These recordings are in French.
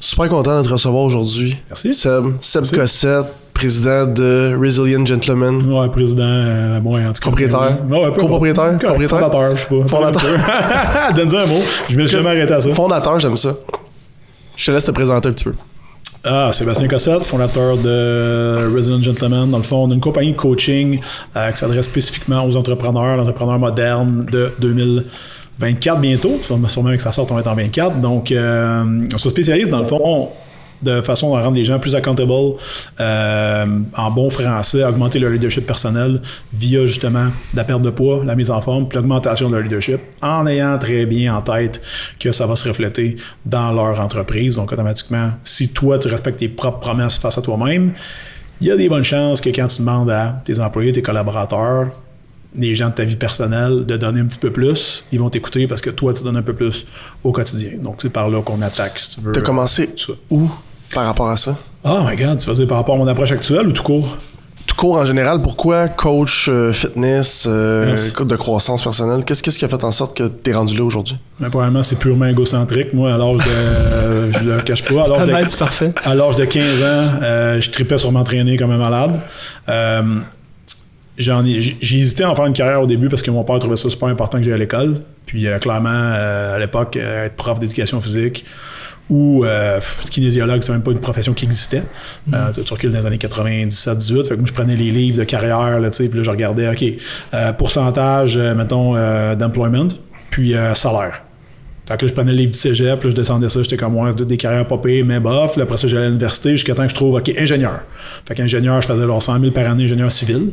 Super content de te recevoir aujourd'hui. Merci. Seb, Seb Merci. Cossette, président de Resilient Gentlemen. Ouais, président, euh, bon, en tout cas. Propriétaire. Ouais, ouais, Copropriétaire? Propriétaire? Fondateur, je sais pas. Fondateur. Donne-nous un mot. Je me suis jamais arrêté à ça. Fondateur, j'aime ça. Je te laisse te présenter un petit peu. Ah, Sébastien Cossette, fondateur de Resident Gentleman. Dans le fond, on a une compagnie de coaching euh, qui s'adresse spécifiquement aux entrepreneurs, l'entrepreneur moderne de 2024 bientôt. Sûrement que ça sort, on va être en 24. Donc, euh, on se spécialise dans le fond de façon à rendre les gens plus accountable, euh, en bon français, augmenter leur leadership personnel via justement la perte de poids, la mise en forme, puis l'augmentation de leur leadership, en ayant très bien en tête que ça va se refléter dans leur entreprise. Donc automatiquement, si toi tu respectes tes propres promesses face à toi-même, il y a des bonnes chances que quand tu demandes à tes employés, tes collaborateurs, les gens de ta vie personnelle de donner un petit peu plus, ils vont t'écouter parce que toi, tu donnes un peu plus au quotidien. Donc, c'est par là qu'on attaque, si tu veux. T'as commencé où par rapport à ça? Oh my god, tu faisais par rapport à mon approche actuelle ou tout court? Tout court en général, pourquoi coach euh, fitness, euh, Yes. de croissance personnelle? Qu'est-ce qu'est-ce qui a fait en sorte que t'es rendu là aujourd'hui? Mais probablement, c'est purement égocentrique. Moi, à l'âge de. je le cache pas. À l'âge de, parfait. à l'âge de 15 ans, euh, je tripais sur m'entraîner comme un malade. J'en ai- j'ai hésité à en faire une carrière au début parce que mon père trouvait ça super important que j'aille à l'école. Puis euh, clairement, euh, à l'époque, euh, être prof d'éducation physique ou kinésiologue, c'est même pas une profession qui existait. Euh, tu, recules dans les années 97-18. Fait que moi, je prenais les livres de carrière, là, tu sais, puis là, je regardais, OK, pourcentage, mettons, d'employment, puis salaire. Fait que là, je prenais le livre du cégep, là, je descendais ça, j'étais comme, ouais, c'est des carrières pas payées, mais bof. Là, après ça, j'allais à l'université jusqu'à temps que je trouve, OK, ingénieur. Fait qu'ingénieur, je faisais genre 100 000 par année, ingénieur civil.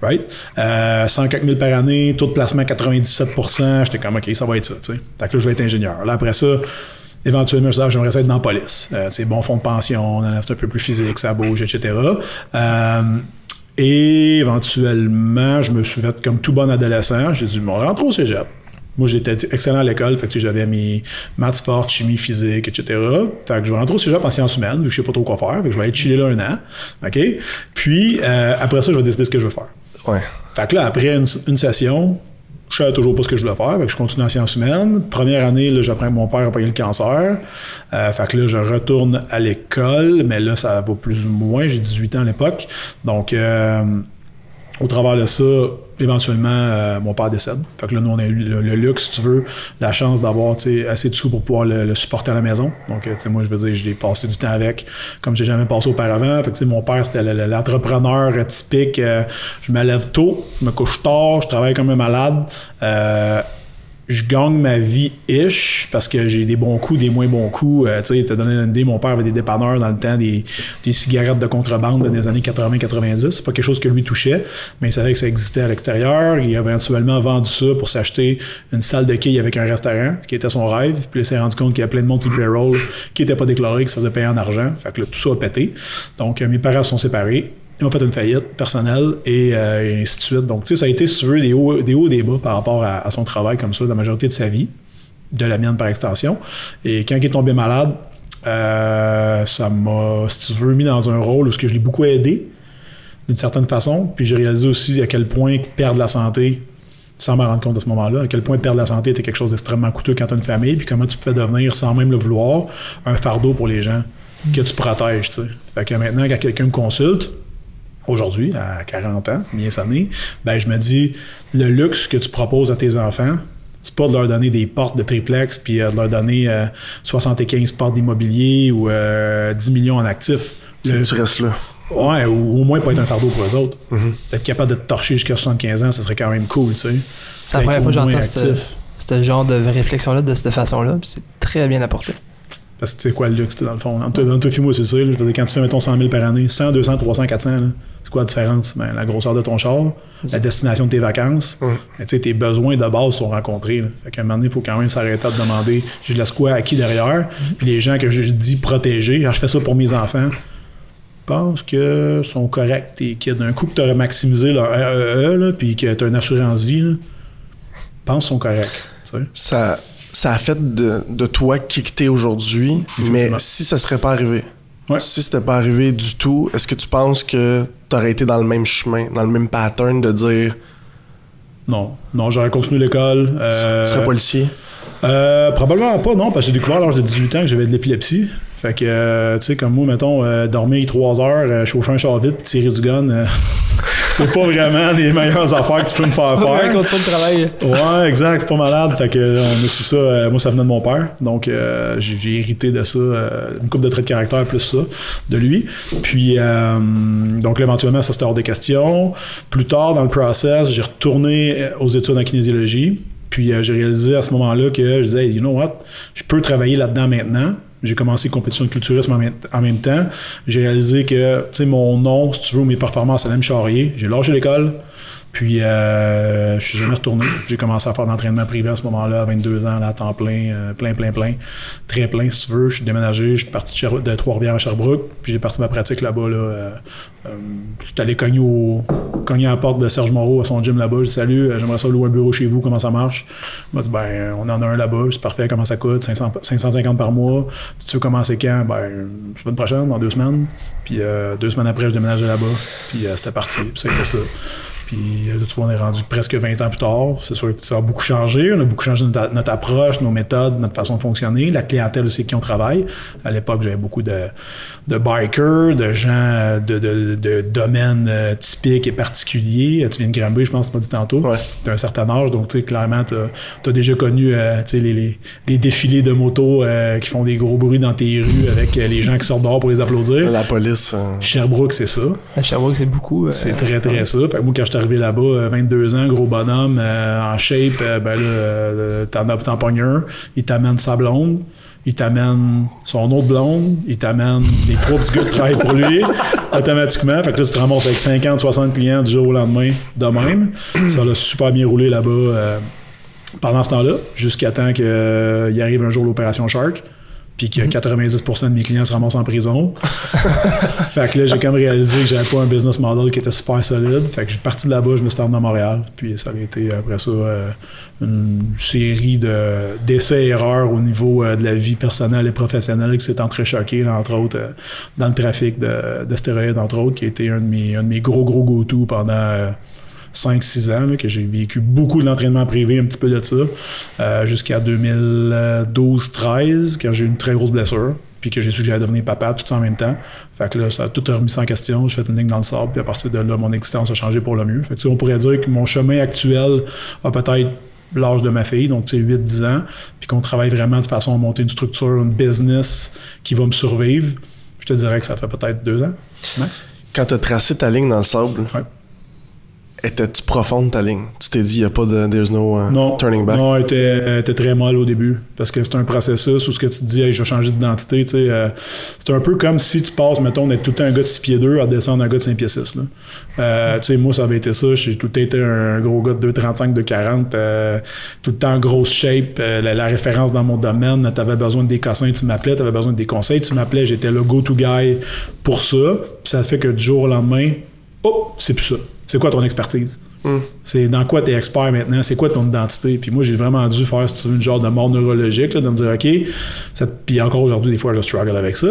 Right? Euh, 104 000 par année, taux de placement 97% J'étais comme, OK, ça va être ça, tu sais. Fait que là, je vais être ingénieur. Là, après ça, éventuellement, je disais, ah, j'aimerais ça être dans la police. Euh, c'est bon fonds de pension, c'est un peu plus physique, ça bouge, etc. Euh, et éventuellement, je me suis fait comme tout bon adolescent. J'ai dit, bon, rentre au cégep. Moi, j'étais excellent à l'école, fait que j'avais mes maths fortes, chimie, physique, etc. Fait que je vais rentrer au cégep en sciences humaines, vu que je sais pas trop quoi faire, fait que je vais aller chiller là un an, OK? Puis, euh, après ça, je vais décider ce que je veux faire. Ouais. Fait que là, après une, une session, je savais toujours pas ce que je voulais faire. Fait que je continue en sciences humaines. Première année, là, j'apprends que mon père a payé le cancer. Euh, fait que là, je retourne à l'école, mais là, ça va plus ou moins. J'ai 18 ans à l'époque. Donc, euh, au travers de ça, éventuellement, euh, mon père décède. Fait que là, nous, on a eu le, luxe, si tu veux, la chance d'avoir assez de sous pour pouvoir le, supporter à la maison. Donc, euh, tu sais, moi, je veux dire, j'ai passé du temps avec, comme j'ai jamais passé auparavant. Fait que, mon père, c'était le- le- l'entrepreneur typique. euh, je me lève tôt, je me couche tard, je travaille comme un malade. Euh, je gagne ma vie ish parce que j'ai des bons coups, des moins bons coups. Euh, tu sais, t'as donné une idée, mon père avait des dépanneurs dans le temps, des, des cigarettes de contrebande des années 80-90. C'est pas quelque chose que lui touchait, mais il savait que ça existait à l'extérieur. Il a éventuellement vendu ça pour s'acheter une salle de quilles avec un restaurant, qui était son rêve. Puis il s'est rendu compte qu'il y a plein de monde qui payroll qui n'était pas déclaré, qui se faisait payer en argent. Fait que là, tout ça a pété. Donc, euh, mes parents sont séparés. Ils ont fait une faillite personnelle et, euh, ainsi de suite. Donc, tu sais, ça a été, si tu veux, des hauts, des hauts des bas par rapport à, son travail comme ça, la majorité de sa vie, de la mienne par extension. Et quand il est tombé malade, euh, ça m'a, si tu veux, mis dans un rôle où je l'ai beaucoup aidé d'une certaine façon. Puis j'ai réalisé aussi à quel point perdre la santé, sans m'en rendre compte à ce moment-là, à quel point perdre la santé était quelque chose d'extrêmement coûteux quand tu as une famille, puis comment tu peux devenir, sans même le vouloir, un fardeau pour les gens que tu protèges. tu sais. Fait que maintenant, quand quelqu'un me consulte, aujourd'hui, à 40 ans, bien années, ben je me dis, le luxe que tu proposes à tes enfants, c'est pas de leur donner des portes de triplex puis euh, de leur donner euh, 75 portes d'immobilier ou euh, 10 millions en actifs. Le- tu restes là. Ouais, ou au moins pas être un fardeau pour eux autres. D'être capable de te torcher jusqu'à 75 ans, ça serait quand même cool, tu sais. C'est la première fois que j'entends ce, genre de réflexion-là de cette façon-là. puis C'est très bien apporté. Parce que tu sais quoi le luxe, dans le fond. Entre entre toi et moi, c'est ça. là. Je veux dire, quand tu fais, mettons, 100 000 par année, 100, 200, 300, 400, là, c'est quoi la différence? Ben, la grosseur de ton char, la destination de tes vacances. Ben, tes besoins de base sont rencontrés. Là. Fait qu'à un moment donné, il faut quand même s'arrêter de demander je laisse quoi à qui derrière? Puis les gens que je dis protéger, quand je fais ça pour mes enfants, pense que sont corrects tes kids. D'un coup que tu aurais maximisé leur REE, là, puis que tu as une assurance vie, là, pense qu'ils sont corrects. Ça, ça a fait de, de toi qui t'es aujourd'hui, mais si ça serait pas arrivé, Ouais. si c'était pas arrivé du tout, est-ce que tu penses que t'aurais été dans le même chemin, dans le même pattern de dire Non, non, j'aurais continué l'école. euh, tu serais policier? Euh, probablement pas, non, parce que j'ai découvert à l'âge de 18 ans que j'avais de l'épilepsie. Fait que, euh, tu sais, comme moi, mettons, euh, dormir 3 heures, euh, chauffer un char vite, tirer du gun, c'est pas vraiment les meilleures affaires que tu peux me faire faire. condition de travail. Ouais, exact, c'est pas malade. Fait que euh, on a su ça. euh, moi, ça venait de mon père. Donc, euh, j'ai j'ai hérité de ça, euh, une coupe de traits de caractère plus ça, de lui. Puis, euh, donc, là, éventuellement, ça c'était hors des questions. Plus tard, dans le process, j'ai retourné euh, aux études en kinésiologie. Puis, euh, j'ai réalisé à ce moment-là que je disais, you know what, je peux travailler là-dedans maintenant. J'ai commencé compétition de culturisme en même, même temps. J'ai réalisé que, tu sais, mon nom, si tu veux, mes performances allaient me charrier. J'ai lâché l'école. Puis, euh, je suis jamais retourné. J'ai commencé à faire d'entraînement privé à ce moment-là, à 22 ans, là, à temps plein, euh, plein, plein, plein. Très plein, si tu veux. Je suis déménagé, je suis parti de, de Trois-Rivières à Sherbrooke, puis j'ai parti ma pratique là-bas. Là, euh, euh, allé cogner, au- cogner à la porte de Serge Moreau à son gym là-bas. Je dis Salut, j'aimerais ça louer un bureau chez vous, comment ça marche? Il m'a dit Ben, on en a un là-bas, c'est parfait, comment ça coûte? 500 550 par mois. Tu veux commencer quand? Ben, semaine prochaine, dans deux semaines. Puis euh, deux semaines après, je déménageais là-bas, puis c'était parti, puis ça a été ça. Puis euh, là, tu vois, on est rendu presque 20 ans plus tard. C'est sûr que ça a beaucoup changé. On a beaucoup changé notre, notre approche, nos méthodes, notre façon de fonctionner. La clientèle aussi avec qui on travaille. À l'époque, j'avais beaucoup de, de bikers, de gens euh, de, de, de domaines euh, typiques et particuliers. Tu viens de Granby, je pense, tu m'as dit tantôt. Ouais. Tu as un certain âge, donc tu sais, clairement, tu as, déjà connu euh, tu sais, les, les, les défilés de motos euh, qui font des gros bruits dans tes rues avec euh, les gens qui sortent dehors pour les applaudir. La police. euh, Sherbrooke, c'est ça. À Sherbrooke, c'est beaucoup. euh, C'est très, très ça. Fait que moi, quand arrivé là-bas, euh, 22 ans, gros bonhomme, euh, en shape, euh, ben là, euh, t'en as t'en un, il t'amène sa blonde, il t'amène son autre blonde, il t'amène des trois petits gars qui travaillent pour lui, automatiquement. Fait que là, tu te ramasses avec 50, 60 clients du jour au lendemain, de même. Ça a super bien roulé là-bas euh, pendant ce temps-là, jusqu'à temps qu'il arrive un jour l'opération Shark. Puis que 90% de mes clients se ramassent en prison. Fait que là, j'ai comme réalisé que j'avais pas un business model qui était super solide. Fait que j'ai parti de là-bas, je me suis rendu à Montréal. Puis ça a été après ça euh, une série de d'essais-erreurs au niveau euh, de la vie personnelle et professionnelle qui s'est entrechoquée, entre autres, euh, dans le trafic de, de stéroïdes, entre autres, qui a été un de mes, un de mes gros, gros go-to pendant. Euh, 5-6 ans, là, que j'ai vécu beaucoup de l'entraînement privé, un petit peu de ça, euh, jusqu'à 2012-13, quand j'ai eu une très grosse blessure, puis que j'ai su que j'allais devenir papa, tout ça en même temps. Fait que là, ça a tout remis ça en question. J'ai fait une ligne dans le sable, puis à partir de là, mon existence a changé pour le mieux. Fait que, tu on pourrait dire que mon chemin actuel a peut-être l'âge de ma fille, donc tu sais, 8-10 ans, puis qu'on travaille vraiment de façon à monter une structure, une business qui va me survivre. Je te dirais que ça fait peut-être deux ans, max. Quand t'as tracé ta ligne dans le sable, Ouais. Étais-tu profonde ta ligne? Tu t'es dit, il n'y a pas de there's no uh, Non, turning back? non, elle était, elle était très molle au début parce que c'est un processus où ce que tu te dis, hey, je vais changer d'identité. tu sais, euh, c'est un peu comme si tu passes, mettons, d'être tout le temps un gars de 6 pieds 2 à descendre un gars de 5 pieds 6. Là. Euh, tu sais, moi, ça avait été ça. J'ai tout le temps été un gros gars de 2,35, 2,40, euh, tout le temps grosse shape. euh, la, la référence dans mon domaine, tu avais besoin de des cossins, tu m'appelais, tu avais besoin de des conseils, tu m'appelais, j'étais le go-to guy pour ça. Puis ça fait que du jour au lendemain, hop, c'est plus ça. C'est quoi ton expertise? C'est dans quoi tu es expert maintenant, c'est quoi ton identité? Puis moi, j'ai vraiment dû faire, si tu veux, une genre de mort neurologique, là, de me dire, OK, ça- puis encore aujourd'hui, des fois, je struggle avec ça.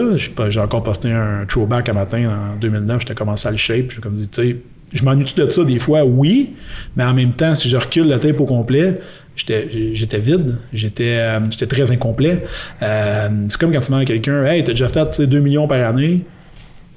J'ai encore posté un throwback un matin en 2009, j'étais commencé à le shape. J'ai comme dit, tu sais, je m'ennuie-tu de ça des fois? Oui, mais en même temps, si je recule la tape au complet, j'étais vide, j'étais euh, très incomplet. Euh, c'est comme quand tu demandes à quelqu'un, hey, t'as déjà fait tu sais, 2 millions par année.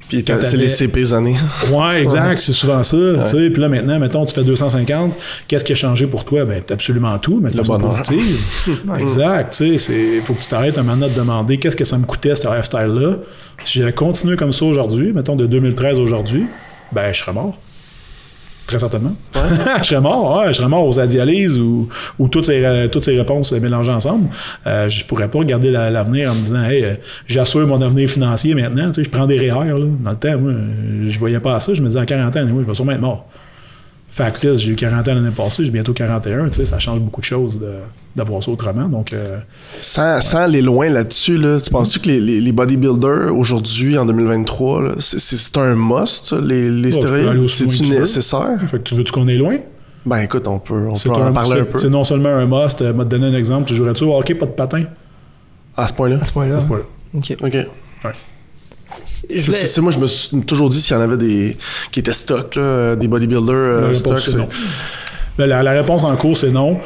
Puis Quand c'est les CP années. Ouais, exact, c'est souvent ça. Puis là, maintenant, mettons, tu fais 250. Qu'est-ce qui a changé pour toi? Ben, t'as absolument tout, mais de façon positive. exact, tu sais. Il faut que tu t'arrêtes un moment de demander qu'est-ce que ça me coûtait, ce lifestyle-là? Si j'avais continué comme ça aujourd'hui, mettons de 2013 aujourd'hui, ben, je serais mort. Très certainement. je serais mort, ouais, je serais mort aux adialyses ou, ou toutes, ces, euh, toutes ces réponses mélangées ensemble. Euh, je pourrais pas regarder la- l'avenir en me disant, hey, euh, j'assure mon avenir financier maintenant. Tu sais, je prends des REER. Là. Dans le temps, moi, euh, je voyais pas ça. Je me disais, à 40 ans, je vais sûrement être mort. Fact is, j'ai eu 40 ans l'année passée, j'ai bientôt 41. Tu sais, ça change beaucoup de choses de- d'avoir ça autrement. Donc, euh, Sans, sans aller loin là-dessus, là, tu penses-tu que les, les, les bodybuilders aujourd'hui, en 2023, là, c'est- c'est c'est un must, les, les stéroïdes? C'est-tu veux. nécessaire? fait que tu veux-tu qu'on est loin? Ben écoute, on peut, on C'est peut en un- parler un c'est- peu. c'est non seulement un must. Euh, m'a te donner un exemple. Tu jouerais-tu au hockey, pas de patin? À ce point-là? À ce point-là. À ce point-là. Ok. OK. C'est- voulais- c'est- c'est- moi, je me suis toujours dit s'il y en avait des qui étaient stock, là, des bodybuilders euh, La réponse, stock. c'est c'est- non. Ben, la, la réponse en cours, c'est non.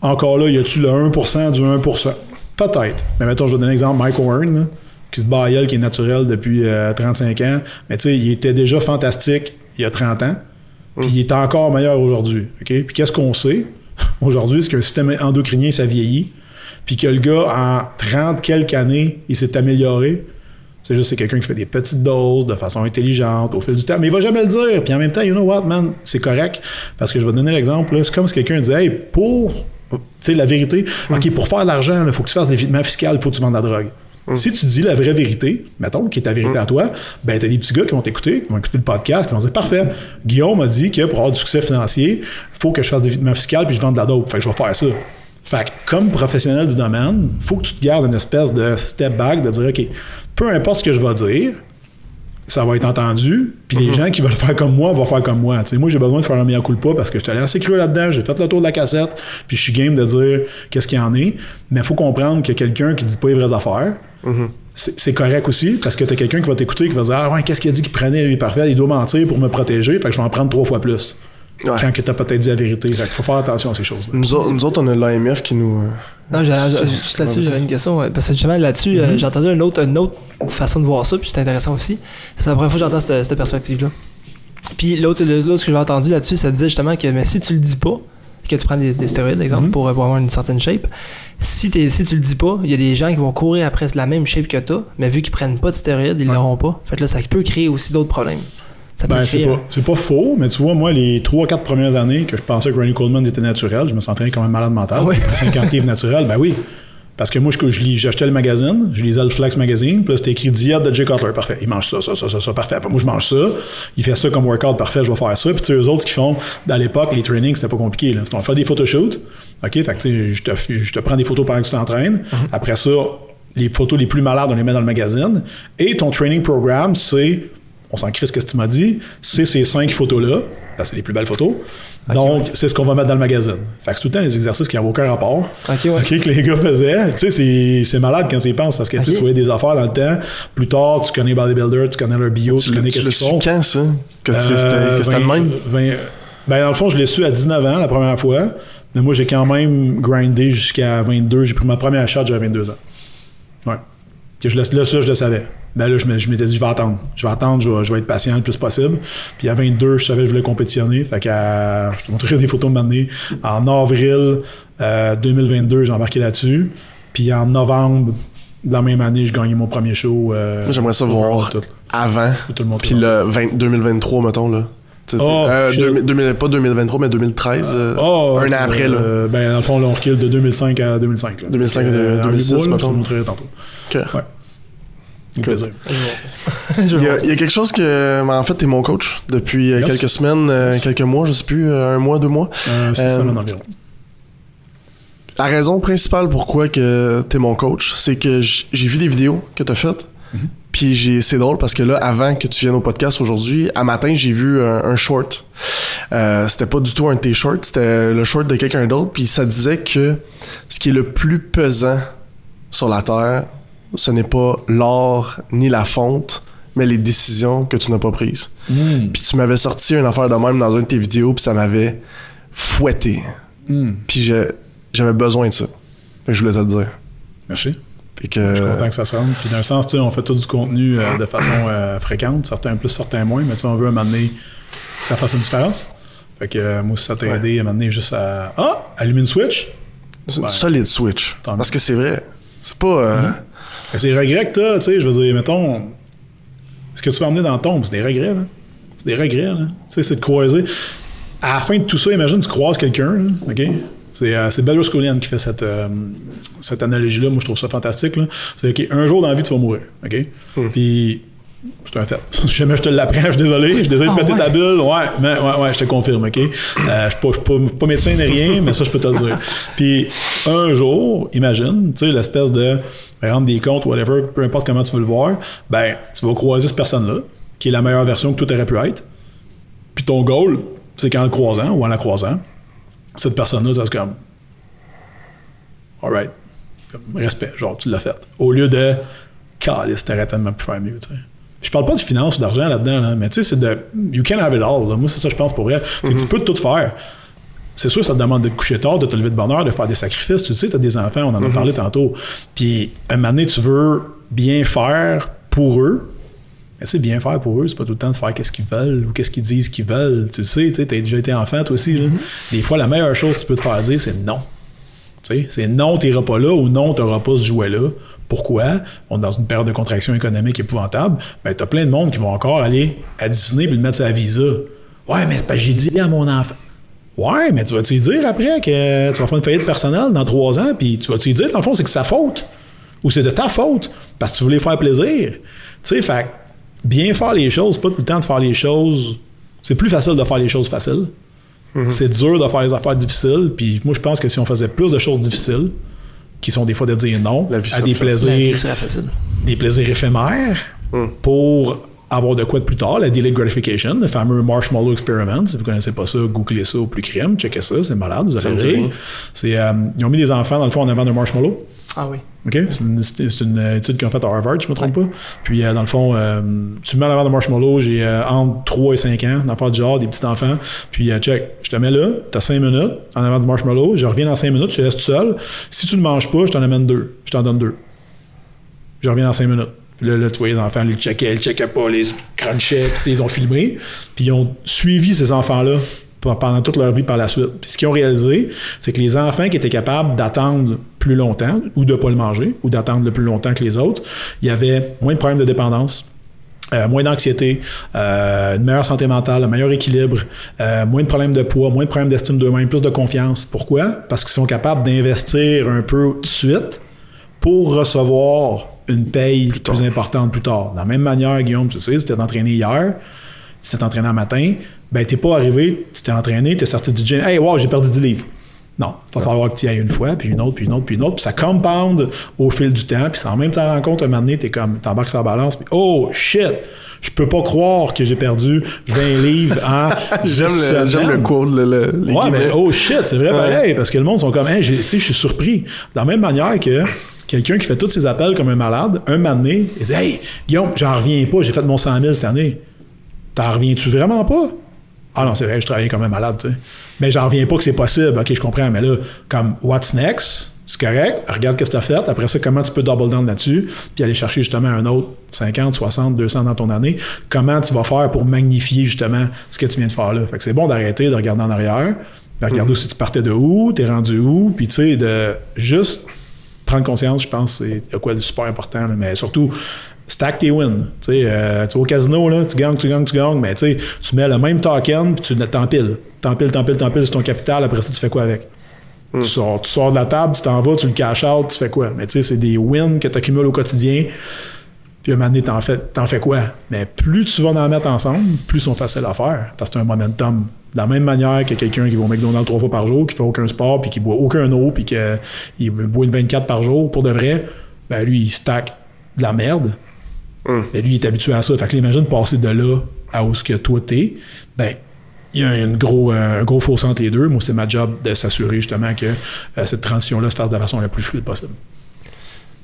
Encore là, y a-tu le 1% du 1%? Peut-être. Mais mettons, je vais donner un exemple. Mike là, qui se bat qui est naturel depuis euh, 35 ans. Mais tu sais, il était déjà fantastique il y a 30 ans. Puis il est encore meilleur aujourd'hui. OK? Puis qu'est-ce qu'on sait? Aujourd'hui? C'est qu'un système endocrinien, ça vieillit. Puis que le gars, en 30 quelques années, il s'est amélioré. C'est juste c'est quelqu'un qui fait des petites doses de façon intelligente au fil du temps. Mais il va jamais le dire. Puis en même temps, you know what, man, c'est correct. Parce que je vais te donner l'exemple. C'est comme si quelqu'un disait, hey, pour, tu la vérité, OK, pour faire de l'argent, il faut que tu fasses des évitements fiscal, il faut que tu vendes de la drogue. Si tu dis la vraie vérité, mettons, qui est ta vérité à toi, ben t'as des petits gars qui vont t'écouter, qui vont écouter le podcast, qui vont dire parfait. Guillaume m'a dit que pour avoir du succès financier, il faut que je fasse des évitements fiscal puis je vende de la dope. Fait que je vais faire ça. Fait que comme professionnel du domaine, faut que tu te gardes une espèce de step back, de dire OK, peu importe ce que je vais dire, ça va être entendu, puis les gens qui veulent faire comme moi vont faire comme moi. Moi, j'ai besoin de faire un meilleur culpa parce que j'étais allé assez creux là-dedans, j'ai fait le tour de la cassette, puis je suis game de dire qu'est-ce qu'il y en est. Mais il faut comprendre que quelqu'un qui dit pas les vraies affaires, c'est c'est correct aussi, parce que tu as quelqu'un qui va t'écouter qui va dire Ah ouais, qu'est-ce qu'il a dit qu'il prenait, lui, parfait, il doit mentir pour me protéger, fait que je vais en prendre trois fois plus. Ouais. Quand que t'as peut-être dit la vérité. Fait qu'il faut faire attention à ces choses-là. Nous, autres- nous autres, on a l'AMF qui nous. euh, Non, juste là-dessus, j'avais une question. ouais, Parce que justement, là-dessus, euh, j'ai entendu une autre, une autre façon de voir ça, puis c'est intéressant aussi. C'est la première fois que j'entends cette, cette perspective-là. Puis l'autre, que j'ai entendu là-dessus, ça disait justement que mais si tu le dis pas, que tu prends des, des stéroïdes, exemple, Mhm. pour, euh, pour avoir une certaine shape, si, tu le dis pas, il y a des gens qui vont courir après la même shape que toi, mais vu qu'ils prennent pas de stéroïdes, ils Ouais. l'auront pas. Fait que là, ça peut créer aussi d'autres problèmes. Ça peut Ben, c'est pas, c'est pas faux, mais tu vois, moi, les 3-4 premières années que je pensais que Ronnie Coleman était naturel, je me sentais comme un malade mental. Ah oui? 50 livres naturels, ben oui. Parce que moi, je, je lis- j'achetais le magazine, je lisais le Flex Magazine, puis là, c'était écrit diète de Jay Cutler, parfait. Il mange ça, ça, ça, ça, ça, parfait. Puis moi, je mange ça. Il fait ça comme workout, parfait, je vais faire ça. Puis tu sais, eux autres, qu'ils font, à l'époque, les trainings, c'était pas compliqué. Là. On fait des photoshoots. OK? Fait que tu sais, je te, je te prends des photos pendant que tu t'entraînes. Après ça, les photos les plus malades, on les met dans le magazine. Et ton training programme, c'est on s'en crisse ce que tu m'as dit, c'est ces cinq photos-là, parce que c'est les plus belles photos. Donc, c'est ce qu'on va mettre dans le magazine. Fait que c'est tout le temps des exercices qui n'ont aucun rapport. Ok, ouais. OK, que les gars faisaient. Tu sais, c'est- c'est malade quand tu y penses parce que tu voyais des affaires dans le temps. Plus tard, tu connais bodybuilder, tu connais leur bio, tu, Tu, connais qu'est-ce qu'ils font. quand, ça? Que, que Euh, c'était le 20, même? 20, ben, dans le fond, je l'ai su à 19 ans la première fois. Mais moi, j'ai quand même grindé jusqu'à 22. J'ai pris ma première shot, j'avais 22 ans. Ouais. Que je laisse, là, ça, je le savais. Ben là, je m'étais dit, je vais attendre. Je vais attendre, je vais, je vais être patient le plus possible. Puis à 22, je savais que je voulais compétitionner. Fait qu'à, je te montrerai des photos de m'amener. En avril euh, 2022, j'ai embarqué là-dessus. Puis en novembre de la même année, je gagnais mon premier show. euh, j'aimerais ça voir tout, avant. Tout le monde Puis le 20 2023, mettons, là. Oh, euh, shit. 2000 2000 pas 2023, mais 2013. euh, Oh, un an après, là. euh, ben, dans le fond, là, on recule de 2005 à 2005. Là. 2005 à Euh, en 2006, huit mois, là, mettons. Je te montrerai tantôt. Ok. Ouais. Plaisir. Il y, a, ça. il y a quelque chose que. ben, en fait, t'es mon coach depuis euh, Yes. quelques semaines, euh, Yes. quelques mois, je sais plus, euh, un mois, deux mois. Euh, six Euh, semaines environ. La raison principale pourquoi que t'es mon coach, c'est que j'ai vu des vidéos que t'as faites. Mhm. Puis j'ai c'est drôle parce que là, avant que tu viennes au podcast aujourd'hui, à matin, j'ai vu un, un short. Euh, c'était pas du tout un shorts, c'était le short de quelqu'un d'autre. Puis ça disait que ce qui est le plus pesant sur la Terre, ce n'est pas l'or ni la fonte, mais les décisions que tu n'as pas prises. Mm. Puis tu m'avais sorti une affaire de même dans une de tes vidéos, puis ça m'avait fouetté. Mm. Puis j'avais besoin de ça. Fait que je voulais te le dire. Merci. Fait que, Je suis content que ça se rende. Puis d'un sens, on fait tout du contenu euh, de façon euh, fréquente, certains plus, certains moins, mais tu sais, on veut donné que ça fasse une différence. Fait que euh, moi, si ça t'a Ouais. aidé à donné juste à Ah! Allumer une switch? Ouais. solide switch. Parce que c'est vrai. C'est pas. euh, Mhm. C'est des regrets que t'as, tu sais, je veux dire, mettons, ce que tu vas emmener dans le tombe, c'est des regrets, là. C'est des regrets, là. Tu sais, c'est de croiser. À la fin de tout ça, imagine, tu croises quelqu'un, là, OK? C'est euh, Scolian qui fait cette, euh, cette analogie-là. Moi, je trouve ça fantastique, là. C'est, OK, un jour dans la vie, tu vas mourir, OK? Puis, c'est un fait. Si jamais je te l'apprends, je suis désolé. Je suis désolé de Ah, péter ouais. ta bulle. Ouais, mais, ouais, ouais, je te confirme, OK? Euh, je suis pas, je suis pas, pas médecin ni rien, mais ça, je peux te le dire. Puis, un jour, imagine, tu sais, l'espèce de rendre des comptes, whatever, peu importe comment tu veux le voir, ben, tu vas croiser cette personne-là, qui est la meilleure version que tout aurait pu être. Puis ton goal, c'est qu'en le croisant ou en la croisant, cette personne-là, ça se comme, alright, respect, genre, tu l'as fait. Au lieu de, calice, t'aurais tellement pu faire mieux, tu sais. Je parle pas de finance ou d'argent là-dedans, là, mais tu sais, c'est de, you can have it all, là. Moi, c'est ça, je pense, pour vrai. C'est que tu peux tout faire. C'est sûr, ça te demande de te coucher tard, de te lever de bonne heure, de faire des sacrifices. Tu sais, tu as des enfants, on en a parlé tantôt. Puis, un moment donné, tu veux bien faire pour eux, mais tu sais, bien faire pour eux, c'est pas tout le temps de faire qu'est-ce qu'ils veulent ou qu'est-ce qu'ils disent qu'ils veulent. Tu sais, tu t'as déjà été enfant, toi aussi. là. Des fois, la meilleure chose que tu peux te faire dire, c'est non. Tu sais, c'est non, t'iras pas là ou non, t'auras pas ce jouet-là. Pourquoi? On est dans une période de contraction économique épouvantable. Ben, t'as plein de monde qui vont encore aller à Disney puis le mettre sur la visa. Ouais, mais c'est j'ai dit à mon enfant. Ouais, mais tu vas-tu lui dire après que tu vas faire une faillite personnelle dans trois ans, puis tu vas-tu lui dire, dans le fond, c'est que c'est sa faute? Ou c'est de ta faute, parce que tu voulais faire plaisir? Tu sais, fait que bien faire les choses, c'est pas tout le temps de faire les choses. C'est plus facile de faire les choses faciles. C'est dur de faire les affaires difficiles, puis moi, je pense que si on faisait plus de choses difficiles, qui sont des fois de dire non à des plaisirs, des plaisirs éphémères Hum. pour avoir de quoi de plus tard, la delayed gratification, le fameux marshmallow experiment. Si vous connaissez pas ça, googlez ça au plus crème, checkez ça, c'est malade, vous Ça allez rire. rien. C'est, euh, ils ont mis des enfants dans le fond en avant d'un marshmallow. Ah oui. OK? C'est une, c'est- c'est une étude qu'ils ont faite à Harvard, je me trompe pas. Puis, euh, dans le fond, euh, tu me mets en avant de marshmallow, j'ai euh, entre 3 et 5 ans, d'enfants du genre, des petits enfants. Puis, euh, check, je te mets là, t'as 5 minutes en avant du marshmallow, je reviens dans 5 minutes, je te laisse tout seul. Si tu ne manges pas, je t'en amène deux. Je t'en donne deux. Je reviens dans 5 minutes. Là, tu vois, les enfants, ils le checkaient, ils le checkaient pas, les crunchaient, puis ils ont filmé. Puis ils ont suivi ces enfants-là pendant toute leur vie par la suite. Puis ce qu'ils ont réalisé, c'est que les enfants qui étaient capables d'attendre plus longtemps, ou de pas le manger, ou d'attendre le plus longtemps que les autres, il y avait moins de problèmes de dépendance, euh, moins d'anxiété, euh, une meilleure santé mentale, un meilleur équilibre, euh, moins de problèmes de poids, moins de problèmes d'estime d'eux-mêmes, plus de confiance. Pourquoi? Parce qu'ils sont capables d'investir un peu de suite pour recevoir une paye plus, importante plus tard. De la même manière, Guillaume, tu sais, si tu t'es entraîné hier, tu t'es entraîné un matin, ben t'es pas arrivé, tu t'es entraîné, t'es sorti du gym, hey, wow, j'ai perdu 10 livres. Non, il va falloir que tu y ailles une fois, puis une autre, puis une autre, puis une autre, puis ça compound au fil du temps, puis sans même t'en rendre compte, un moment donné, t'es comme, t'embarques sur la balance, puis oh shit, je peux pas croire que j'ai perdu 20 livres en J'aime 10 le, j'aime le quote, le, le- les Ouais, guillemets. mais oh shit, c'est vrai Ouais. pareil, parce que le monde sont comme, hey, j'ai- tu sais, je suis surpris. De la même manière que quelqu'un qui fait tous ses appels comme un malade, un moment donné, il dit, hey, Guillaume, j'en reviens pas, j'ai fait mon 100 000 cette année. T'en reviens-tu vraiment pas? Ah non, c'est vrai, je travaillais comme un malade, tu sais. Mais j'en reviens pas que c'est possible. Ok, je comprends, mais là, comme, what's next? C'est correct, regarde qu'est-ce que t'as fait. Après ça, comment tu peux double down là-dessus, puis aller chercher justement un autre 50, 60, 200 dans ton année. Comment tu vas faire pour magnifier justement ce que tu viens de faire là? Fait que c'est bon d'arrêter, de regarder en arrière, de regarder aussi tu partais de où, t'es rendu où, puis tu sais, de juste prendre conscience, je pense, c'est quoi de super important, là. mais surtout, stack tes wins. Tu euh, tu vas au casino, là, tu gagnes, tu gagnes, tu gagnes, mais tu tu mets le même token, puis tu le- t'empiles. T'empiles, t'empiles, t'empiles sur ton capital, après ça, tu fais quoi avec? Tu, sors, tu sors de la table, tu t'en vas, tu le cash out, tu fais quoi? Mais tu sais, c'est des wins que tu accumules au quotidien. Puis un moment donné, t'en fais, t'en fais quoi? Mais plus tu vas en mettre ensemble, plus ils sont faciles à faire. Parce que c'est un momentum. De la même manière que quelqu'un qui va au McDonald's trois fois par jour, qui fait aucun sport, puis qui boit aucun eau, puis qu'il boit une 24 par jour, pour de vrai, ben lui, il stack de la merde. Hum. Mais lui, il est habitué à ça. Fait que imagine passer de là à où ce que toi t'es. Ben, il y a un gros, un gros fossé entre les deux. Moi, c'est ma job de s'assurer justement que euh, cette transition-là se fasse de la façon la plus fluide possible.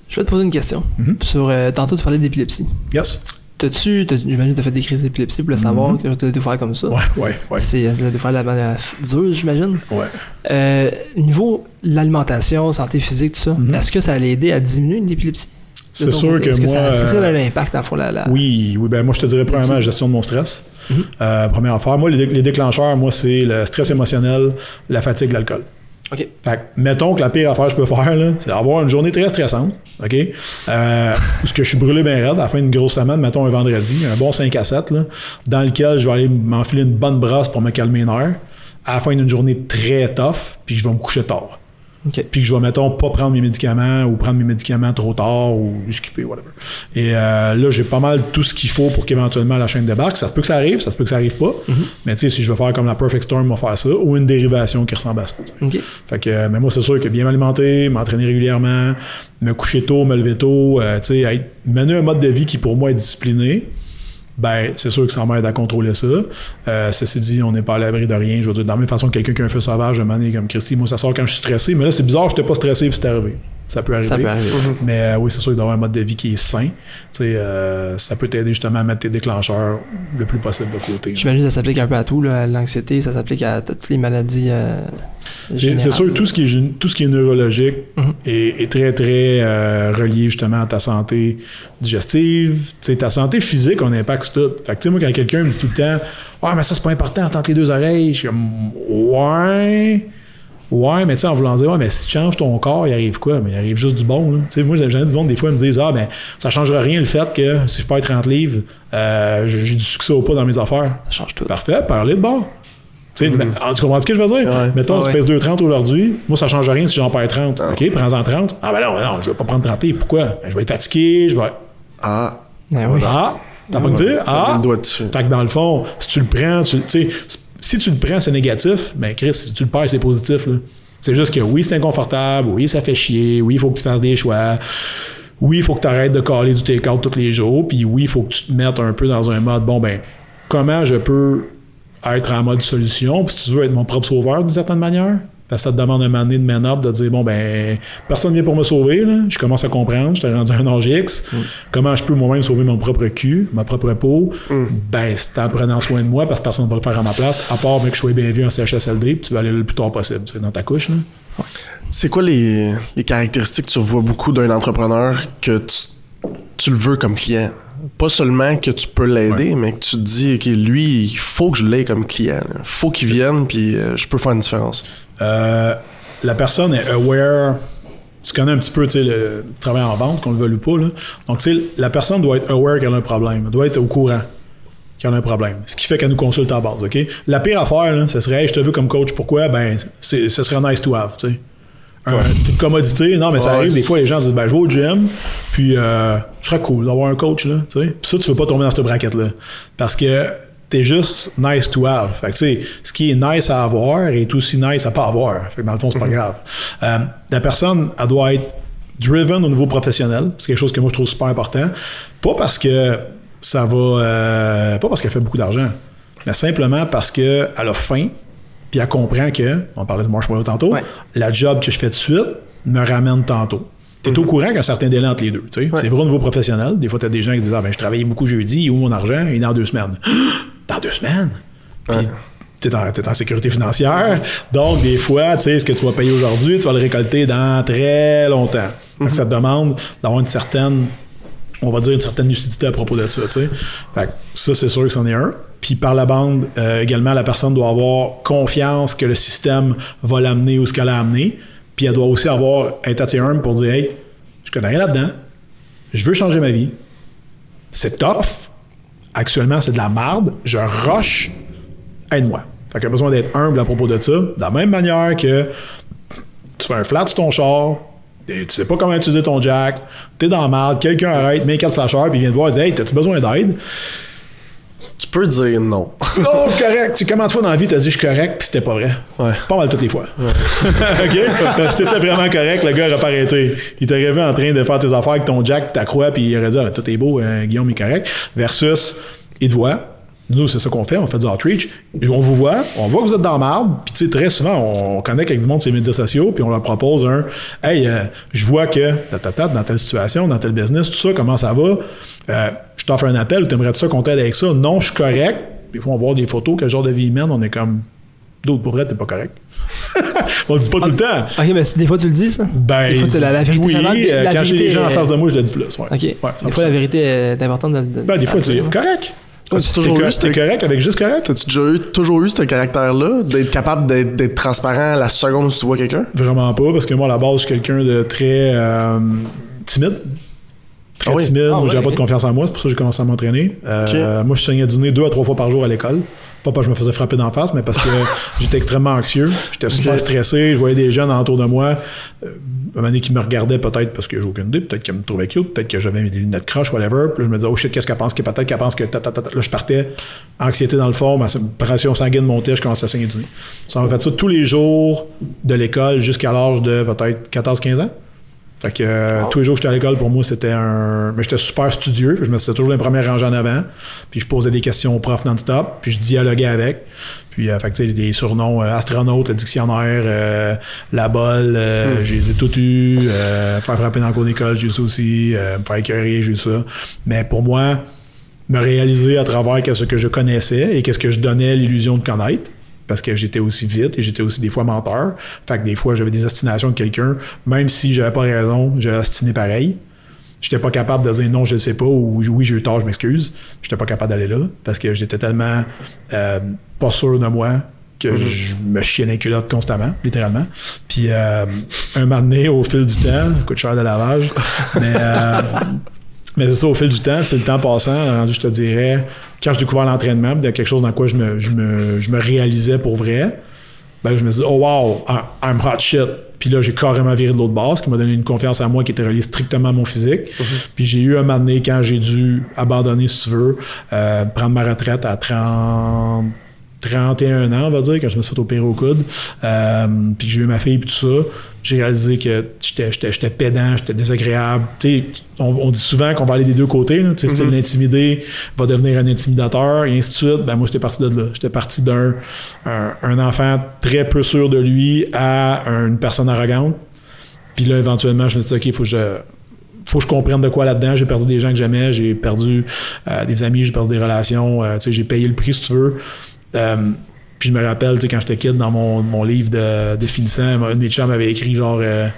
Je vais te poser une question. Mhm. Sur, euh, tantôt, tu parlais d'épilepsie. Yes? T'as-tu, t'as- j'imagine que t'as fait des crises d'épilepsie pour le savoir, que tu as découvert comme ça. Ouais, ouais, ouais. C'est euh, découvert de la manière dure, j'imagine. ouais. Euh, niveau l'alimentation, santé physique, tout ça, Mhm. est-ce que ça allait aider à diminuer l'épilepsie? C'est sûr que moi, c'est ça euh, l'impact, dans le fond, la, la- Oui, oui, ben moi je te dirais premièrement la gestion de mon stress. Mhm. Euh, première affaire. Moi, les, dé- les déclencheurs, moi, c'est le stress émotionnel, la fatigue, l'alcool. OK. Fait que, mettons que la pire affaire que je peux faire, là, c'est avoir une journée très stressante, OK? Euh, où ce que je suis brûlé bien raide à la fin d'une grosse semaine, mettons un vendredi, un bon 5 à 7, là, dans lequel je vais aller m'enfiler une bonne brasse pour me calmer une heure, à la fin d'une journée très tough, puis je vais me coucher tard. OK. Puis que je vais, mettons, pas prendre mes médicaments ou prendre mes médicaments trop tard ou skipper, whatever. Et euh, là, j'ai pas mal tout ce qu'il faut pour qu'éventuellement la chaîne débarque. Ça se peut que ça arrive, ça se peut que ça arrive pas. Mais tu sais, si je veux faire comme la Perfect Storm, on va faire ça ou une dérivation qui ressemble à ça. tu sais. OK. Fait que, mais moi, c'est sûr que bien m'alimenter, m'entraîner régulièrement, me coucher tôt, me lever tôt, euh, tu sais, mener un mode de vie qui pour moi est discipliné, ben, c'est sûr que ça m'aide à contrôler ça. Euh, ceci dit, on n'est pas à l'abri de rien. Je veux dire, de la même façon que quelqu'un qui a un feu sauvage, moment donné, comme Christy, moi, ça sort quand je suis stressé, mais là, c'est bizarre, je n'étais pas stressé puis c'est arrivé. Ça peut arriver. Ça peut arriver. Mais euh, oui, c'est sûr d'avoir un mode de vie qui est sain, euh, ça peut t'aider justement à mettre tes déclencheurs le plus possible de côté. J'imagine que ça s'applique un peu à tout, l'anxiété, ça s'applique à toutes les maladies. euh, C'est sûr, tout ce qui est, gé- tout ce qui est neurologique Mhm. est, est très, très relié justement à ta santé digestive. Ta santé physique, on impacte tout. Fait que, tu sais, moi, quand quelqu'un me dit tout le temps « Ouais, mais ça, c'est pas important, entendre les deux oreilles. » Je suis comme « Ouais... » Ouais, mais tu sais, en voulant dire, ouais, mais si tu changes ton corps, il arrive quoi? Mais il arrive juste du bon, là. Tu sais, moi, j'ai du monde, des fois, ils me disent, ah, ben, ça changera rien le fait que si je perds 30 livres, euh, j'ai du succès ou pas dans mes affaires. Ça change tout. Parfait, parlez de bord. Tu sais, mais- tu comprends ce que je veux dire? Ouais. Mettons, Ah tu ouais. pèses 2,30 aujourd'hui. Moi, ça change rien si j'en perds 30. OK, prends-en 30. Ah, ben non, non, je vais pas prendre 30 livres. Pourquoi? Ben, je vais être fatigué, je vais. Ah, Ben oui. Ah, t'as pas dire? Ah, le doigt dessus. fait que dans le fond, si tu le prends, tu tu sais, si tu le prends, c'est négatif, ben Chris, si tu le perds, c'est positif. C'est juste que oui, c'est inconfortable, oui, ça fait chier, oui, il faut que tu fasses des choix. Oui, il faut que tu arrêtes de caler du take-out tous les jours, puis oui, il faut que tu te mettes un peu dans un mode, bon, ben, comment je peux être en mode solution, puis si tu veux être mon propre sauveur d'une certaine manière, parce que ça te demande un moment donné de man up, de dire, bon, ben, personne vient pour me sauver, là. je commence à comprendre, je t'ai rendu à un âge X, comment je peux moi-même sauver mon propre cul, ma propre peau, ben, c'est en prenant soin de moi, parce que personne ne va le faire à ma place, à part ben, que je sois bien vu en CHSLD, puis tu vas aller le plus tard possible, c'est dans ta couche, là. C'est quoi les, les caractéristiques que tu revois beaucoup d'un entrepreneur que tu, tu le veux comme client? Pas seulement que tu peux l'aider, mais que tu te dis, OK, lui, il faut que je l'aie comme client. Il faut qu'il vienne, puis euh, je peux faire une différence. Euh, la personne est aware. Tu connais un petit peu le travail en vente, qu'on le veuille ou pas. Là. Donc, tu sais, la personne doit être aware qu'elle a un problème. Elle doit être au courant qu'elle a un problème. Ce qui fait qu'elle nous consulte à base. OK? La pire affaire, là, ce serait Hey, je te veux comme coach. Pourquoi? Ben, ce serait nice to have. Tu sais. Un- Une commodité. Non, mais ça arrive. Des fois, les gens disent ben, Je vais au gym, puis euh, ce serait cool d'avoir un coach. Là, tu sais. Puis ça, tu veux pas tomber dans cette braquette-là. Parce que t'es juste nice to have. Fait que, tu sais, ce qui est nice à avoir est aussi nice à pas avoir. Fait que dans le fond, c'est pas grave. Euh, la personne, elle doit être driven au niveau professionnel. C'est quelque chose que moi, je trouve super important. Pas parce que ça va... euh, pas parce qu'elle fait beaucoup d'argent, mais simplement parce qu'elle a faim, puis elle comprend que, on parlait de marshmallow tantôt, Ouais. la job que je fais de suite me ramène tantôt. Tu es au courant qu'il y a un certain délai entre les deux. C'est vrai au niveau professionnel. Des fois, tu as des gens qui disent Ah, ben, je travaillais beaucoup jeudi, où mon argent? Il est dans deux semaines. dans deux semaines? Puis, tu es en, t'es en sécurité financière. Donc, des fois, tu sais, ce que tu vas payer aujourd'hui, tu vas le récolter dans très longtemps. Donc, ça te demande d'avoir une certaine on va dire une certaine lucidité à propos de ça. tu sais. Fait que ça, c'est sûr que c'en est un. Puis par la bande, euh, également, la personne doit avoir confiance que le système va l'amener où ce qu'elle a amené. Puis elle doit aussi avoir être assez humble pour dire Hey, je connais rien là-dedans. Je veux changer ma vie. C'est tough. Actuellement, c'est de la merde. Je rush. Aide-moi. Fait qu'il a besoin d'être humble à propos de ça. De la même manière que tu fais un flat sur ton char, tu sais pas comment utiliser ton jack, t'es dans la merde, quelqu'un arrête, met quatre flasheurs, puis il vient te voir et dit Hey, t'as-tu besoin d'aide? Tu peux dire non. Non, suis correct. Tu de fois dans la vie t'as dit je suis correct, puis c'était pas vrai? Ouais. Pas mal toutes les fois. OK? Parce que t'étais vraiment correct, le gars aurait pas arrêté. Il t'aurait vu en train de faire tes affaires avec ton jack, ta croix, puis il aurait dit ah, tout est beau, euh, Guillaume est correct. Versus, il te voit. Nous, c'est ça qu'on fait, on fait du outreach. On vous voit, on voit que vous êtes dans la marde, puis tu sais, très souvent, on connecte avec du monde sur les médias sociaux, puis on leur propose un Hey, euh, je vois que ta, ta, ta, dans telle situation, dans tel business, tout ça, comment ça va? Euh, je t'offre un appel, tu aimerais ça qu'on t'aide avec ça? Non, je suis correct. Puis on va voir des photos, quel genre de vie mènent, on est comme d'autres pour vrai, t'es pas correct. on le dit pas tout le temps. Ok, mais des fois tu le dis, ça? Ben, Des fois, c'est la- la vérité. oui, euh, la quand j'ai des gens en est- face de moi, je le dis plus. Ouais. Ok. Ouais, des fois, la 100%. vérité est importante de. de- Ben, des fois, tu es absolument. correct. Ce- correct avec juste correct? T'as-tu déjà eu, toujours eu ce caractère-là, d'être capable d'être, transparent à la seconde où tu vois quelqu'un? Vraiment pas, parce que moi, à la base, je suis quelqu'un de très euh, timide. Très Ah oui? timide. Ah moi, ouais, j'avais pas de confiance en moi. C'est pour ça que j'ai commencé à m'entraîner. Euh, Moi, je saignais du nez deux à trois fois par jour à l'école. Pas parce que je me faisais frapper d'en face, mais parce que j'étais extrêmement anxieux. J'étais super Ok. stressé. Je voyais des jeunes autour de moi. Euh, un moment donné qui me regardaient peut-être parce que j'ai aucune idée. Peut-être qu'ils me trouvaient cute. Peut-être que j'avais mes lunettes croches, whatever. Puis là, je me disais, oh shit, qu'est-ce qu'elle pense? Que peut-être qu'elle pense que ta, ta, ta, ta. Là, je partais. Anxiété dans le fond. Ma pression sanguine montait. Je commençais à saigner du nez. Ça m'a fait ça tous les jours de l'école jusqu'à l'âge de peut-être 14-15 ans. Fait que euh, tous les jours que j'étais à l'école, pour moi, c'était un. Mais j'étais super studieux. Je me mettais toujours les premières rangées en avant. Puis je posais des questions au prof non-stop. Puis je dialoguais avec. Puis, euh, fait que, tu sais, des surnoms euh, astronaute, le dictionnaire, euh, la bolle, euh, Hmm. je les ai tous eus. Euh, faire frapper dans le cours d'école, j'ai eu ça aussi. Euh, me faire écœurer, j'ai eu ça. Mais pour moi, me réaliser à travers ce que je connaissais et qu'est-ce que je donnais l'illusion de connaître. Parce que j'étais aussi vite et j'étais aussi des fois menteur. Fait que des fois, j'avais des astinations de quelqu'un, même si j'avais pas raison, j'ai astiné pareil. J'étais pas capable de dire non, je le sais pas, ou oui, j'ai eu tort, je m'excuse. J'étais pas capable d'aller là parce que j'étais tellement euh, pas sûr de moi que je me chiais les culottes constamment, littéralement. Puis euh, un moment donné, au fil du temps, coûte cher de lavage, mais euh, mais c'est ça, au fil du temps, c'est le temps passant, rendu, je te dirais, quand j'ai découvert l'entraînement, puis il y a quelque chose dans quoi je me, je me, je me réalisais pour vrai, ben, je me dis, oh wow, I'm hot shit. Puis là, j'ai carrément viré de l'autre base, qui m'a donné une confiance en moi qui était reliée strictement à mon physique. Puis j'ai eu un moment donné quand j'ai dû abandonner, si tu veux, euh, prendre ma retraite à 30. 31 ans, on va dire, quand je me suis fait opérer au coude, euh, puis que j'ai eu ma fille, puis tout ça, j'ai réalisé que j'étais, pédant, j'étais désagréable. On, on dit souvent qu'on va aller des deux côtés. Là, tu sais, l'intimider va devenir un intimidateur, et ainsi de suite. Ben, moi, j'étais parti de là. J'étais parti d'un un, un enfant très peu sûr de lui à une personne arrogante. Puis là, éventuellement, je me suis dit, OK, il faut que je faut que je comprenne de quoi là-dedans. J'ai perdu des gens que j'aimais, j'ai perdu euh, des amis, j'ai perdu des relations. euh, tu sais, j'ai payé le prix, si tu veux. Euh, puis je me rappelle, tu sais, quand j'étais kid, dans mon, mon livre de, de finissant, un de mes chums avait écrit genre... euh,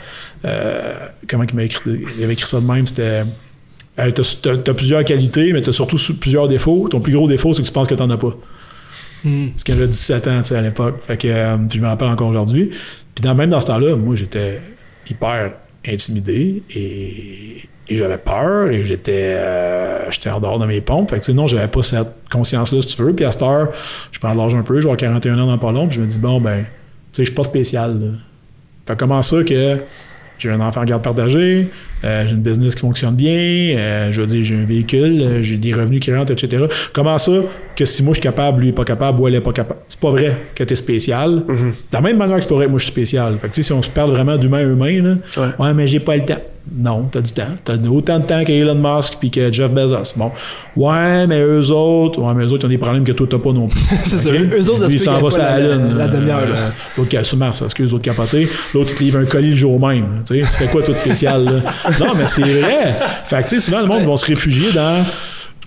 euh, comment il m'a écrit? Il avait écrit ça de même, c'était... euh, t'as, plusieurs qualités, mais t'as surtout plusieurs défauts. Ton plus gros défaut, c'est que tu penses que t'en as pas. Parce que j'avais 17 ans, tu sais, à l'époque. Fait que puis je me rappelle encore aujourd'hui. Puis dans, même dans ce temps-là, moi, j'étais hyper intimidé et, et j'avais peur et j'étais euh, j'étais en dehors de mes pompes. Fait que, non, j'avais pas cette conscience-là, si tu veux. Puis à cette heure, je prends l'âge un peu, je vais avoir 41 ans dans pas long, puis je me dis, bon, ben, tu sais, je suis pas spécial. Là. Fait comment ça que j'ai un enfant en garde partagée, euh, j'ai une business qui fonctionne bien, euh, je veux dire, j'ai un véhicule, euh, j'ai des revenus qui rentrent, etc. Comment ça que si moi je suis capable, lui est pas capable, ou elle est pas capable? C'est pas vrai que t'es spécial. De la même manière que c'est pas vrai que moi je suis spécial. Fait que tu si on se parle vraiment d'humain à humain, là, Ouais. ouais, mais j'ai pas le temps. Non, t'as du temps. T'as autant de temps qu'Elon Musk puis que Jeff Bezos. Bon. Ouais, mais eux autres, ouais, mais eux autres, ils ont des problèmes que toi, t'as pas non plus. C'est ça. Eux autres, ça Lui, peut s'en va sur la lune. la. Euh, L'autre qui a sur Mars, excuse, l'autre capoté. L'autre, il te livre un colis le jour même. Tu sais, tu fais quoi, tout spécial, là? Non, mais c'est vrai. Fait que, tu sais, souvent, le monde va se réfugier dans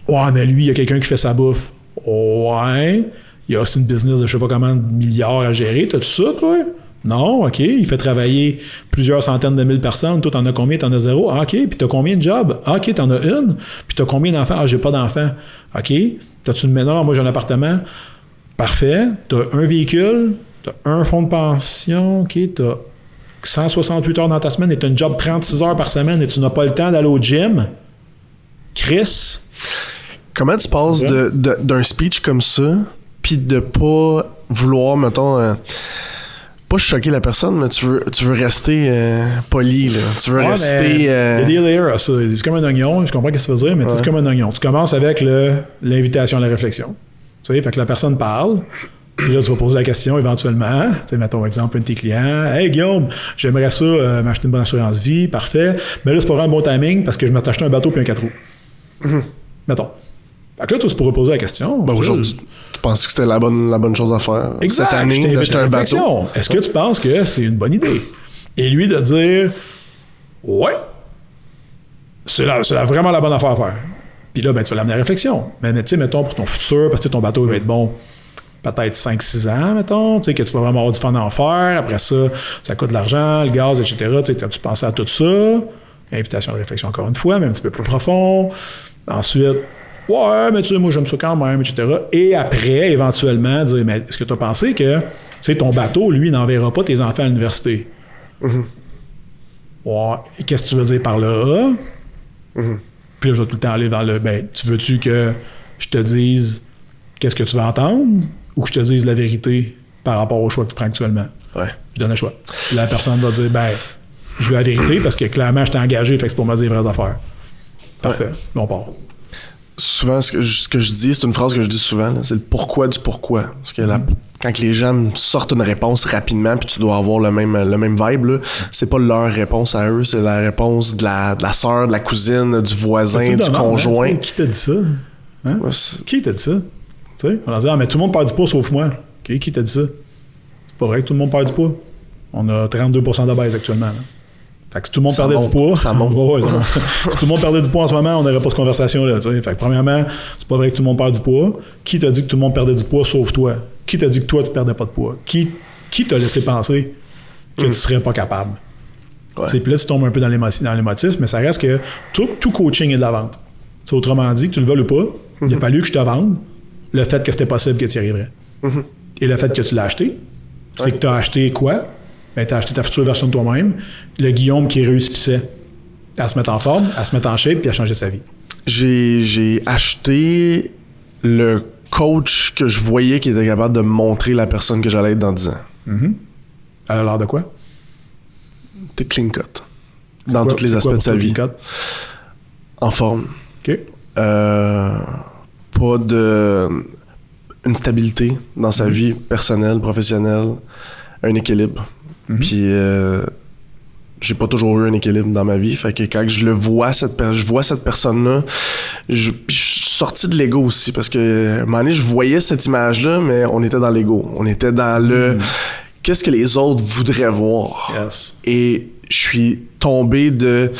Ouais, mais lui, il y a quelqu'un qui fait sa bouffe. Ouais. Il y a aussi une business de je sais pas combien de milliards à gérer. T'as-tu ça, toi? Non, OK. Il fait travailler plusieurs centaines de mille personnes. Toi, t'en as combien? T'en as zéro? Ah, OK. Puis t'as combien de jobs? Ah, OK, t'en as une. Puis t'as combien d'enfants? Ah, j'ai pas d'enfants. OK. T'as-tu une maison? Moi, j'ai un appartement. Parfait. T'as un véhicule. T'as un fonds de pension. OK. T'as 168 heures dans ta semaine et t'as une job 36 heures par semaine et tu n'as pas le temps d'aller au gym? Chris, Comment tu passes C'est de- de- d'un speech comme ça, puis de pas vouloir, mettons, euh, pas choquer la personne, mais tu veux, tu veux rester euh, poli, là. Tu veux Ouais, rester. euh, Il y a des layers à ça. C'est comme un oignon, je comprends ce que ça veut dire, mais tu c'est comme un oignon. Tu commences avec le- l'invitation à la réflexion. Tu sais, fait que la personne parle. Puis là, tu vas poser la question éventuellement. Tu sais, mettons exemple, un de tes clients. Hey Guillaume, j'aimerais ça euh, m'acheter une bonne assurance vie. Parfait. Mais là, c'est pas vraiment un bon timing parce que je m'attachais un bateau puis un 4 roues. Mettons. Fait que là, tu pourrais poser la question. ben, aujourd'hui, tu penses que c'était la bonne, la bonne chose à faire? Exact. Cette année, d'acheter un bateau? Est-ce que tu penses que c'est une bonne idée? Et lui de dire Ouais, c'est vraiment la bonne affaire à faire. Puis là, ben, tu vas l'amener à la réflexion. Mais, mais tu sais, mettons pour ton futur, parce que ton bateau il va être bon peut-être 5-6 ans, mettons, tu sais, que tu vas vraiment avoir du fun à en faire. Après ça, ça coûte de l'argent, le gaz, etc. Tu sais, tu pensé à tout ça? Invitation à la réflexion encore une fois, mais un petit peu plus profond. Ensuite, ouais, mais tu sais, moi, j'aime ça quand même, etc. Et après, éventuellement, dire, mais est-ce que tu as pensé que, tu sais, ton bateau, lui, n'enverra pas tes enfants à l'université? Ouais, et qu'est-ce que tu veux dire par là? Puis là, je vais tout le temps aller dans le, ben, tu veux-tu que je te dise qu'est-ce que tu vas entendre? Ou que je te dise la vérité par rapport au choix que tu prends actuellement? Ouais. Je donne le choix. La personne va dire, ben, je veux la vérité parce que clairement, je t'ai engagé, fait que c'est pour me dire les vraies affaires. Parfait. Là, on part. Souvent, ce que, je, ce que je dis, c'est une phrase que je dis souvent, c'est le pourquoi du pourquoi. Parce que la, quand les gens sortent une réponse rapidement, puis tu dois avoir le même, le même vibe, c'est pas leur réponse à eux, c'est la réponse de la, de la soeur, de la cousine, du voisin, du demandes, hein, conjoint. qui t'a dit ça? Hein? Ouais, Qui t'a dit ça? Tu sais, on leur dit, ah, mais tout le monde perd du poids sauf moi. Qui t'a dit ça? C'est pas vrai que tout le monde perd du poids. On a 32% d'obèses actuellement. là. Fait que si tout le monde Ça perdait monte, du poids. ça monte. Ouais, ouais, ça monte. si tout le monde perdait du poids en ce moment, on n'aurait pas cette conversation-là. Fait que premièrement, c'est pas vrai que tout le monde perd du poids. Qui t'a dit que tout le monde perdait du poids sauf toi? Qui t'a dit que toi, tu perdais pas de poids? Qui, qui t'a laissé penser que tu serais pas capable? Puis là, tu tombes un peu dans l'émotif, dans l'émotif, mais ça reste que tout, tout coaching est de la vente. Tu sais, autrement dit, que tu le veuilles ou pas, il a fallu que je te vende le fait que c'était possible que tu y arriverais. Et le fait que tu l'as acheté, c'est Ouais. que tu as acheté quoi? Ben, tu as acheté ta future version de toi-même, le Guillaume qui réussissait à se mettre en forme, à se mettre en shape puis à changer sa vie. J'ai, j'ai acheté le coach que je voyais qui était capable de montrer la personne que j'allais être dans 10 ans. Elle a l'air de quoi? T'es clean cut. Dans tous les aspects quoi de sa vie. Clean Cut? En forme. OK. Euh, pas de une stabilité dans sa vie personnelle, professionnelle, un équilibre. Puis euh, j'ai pas toujours eu un équilibre dans ma vie, fait que quand je le vois cette je vois cette personne là, je, puis je suis sorti de l'ego aussi parce que à un moment donné, je voyais cette image là, mais on était dans l'ego, on était dans le qu'est-ce que les autres voudraient voir. Yes. Et je suis tombé de.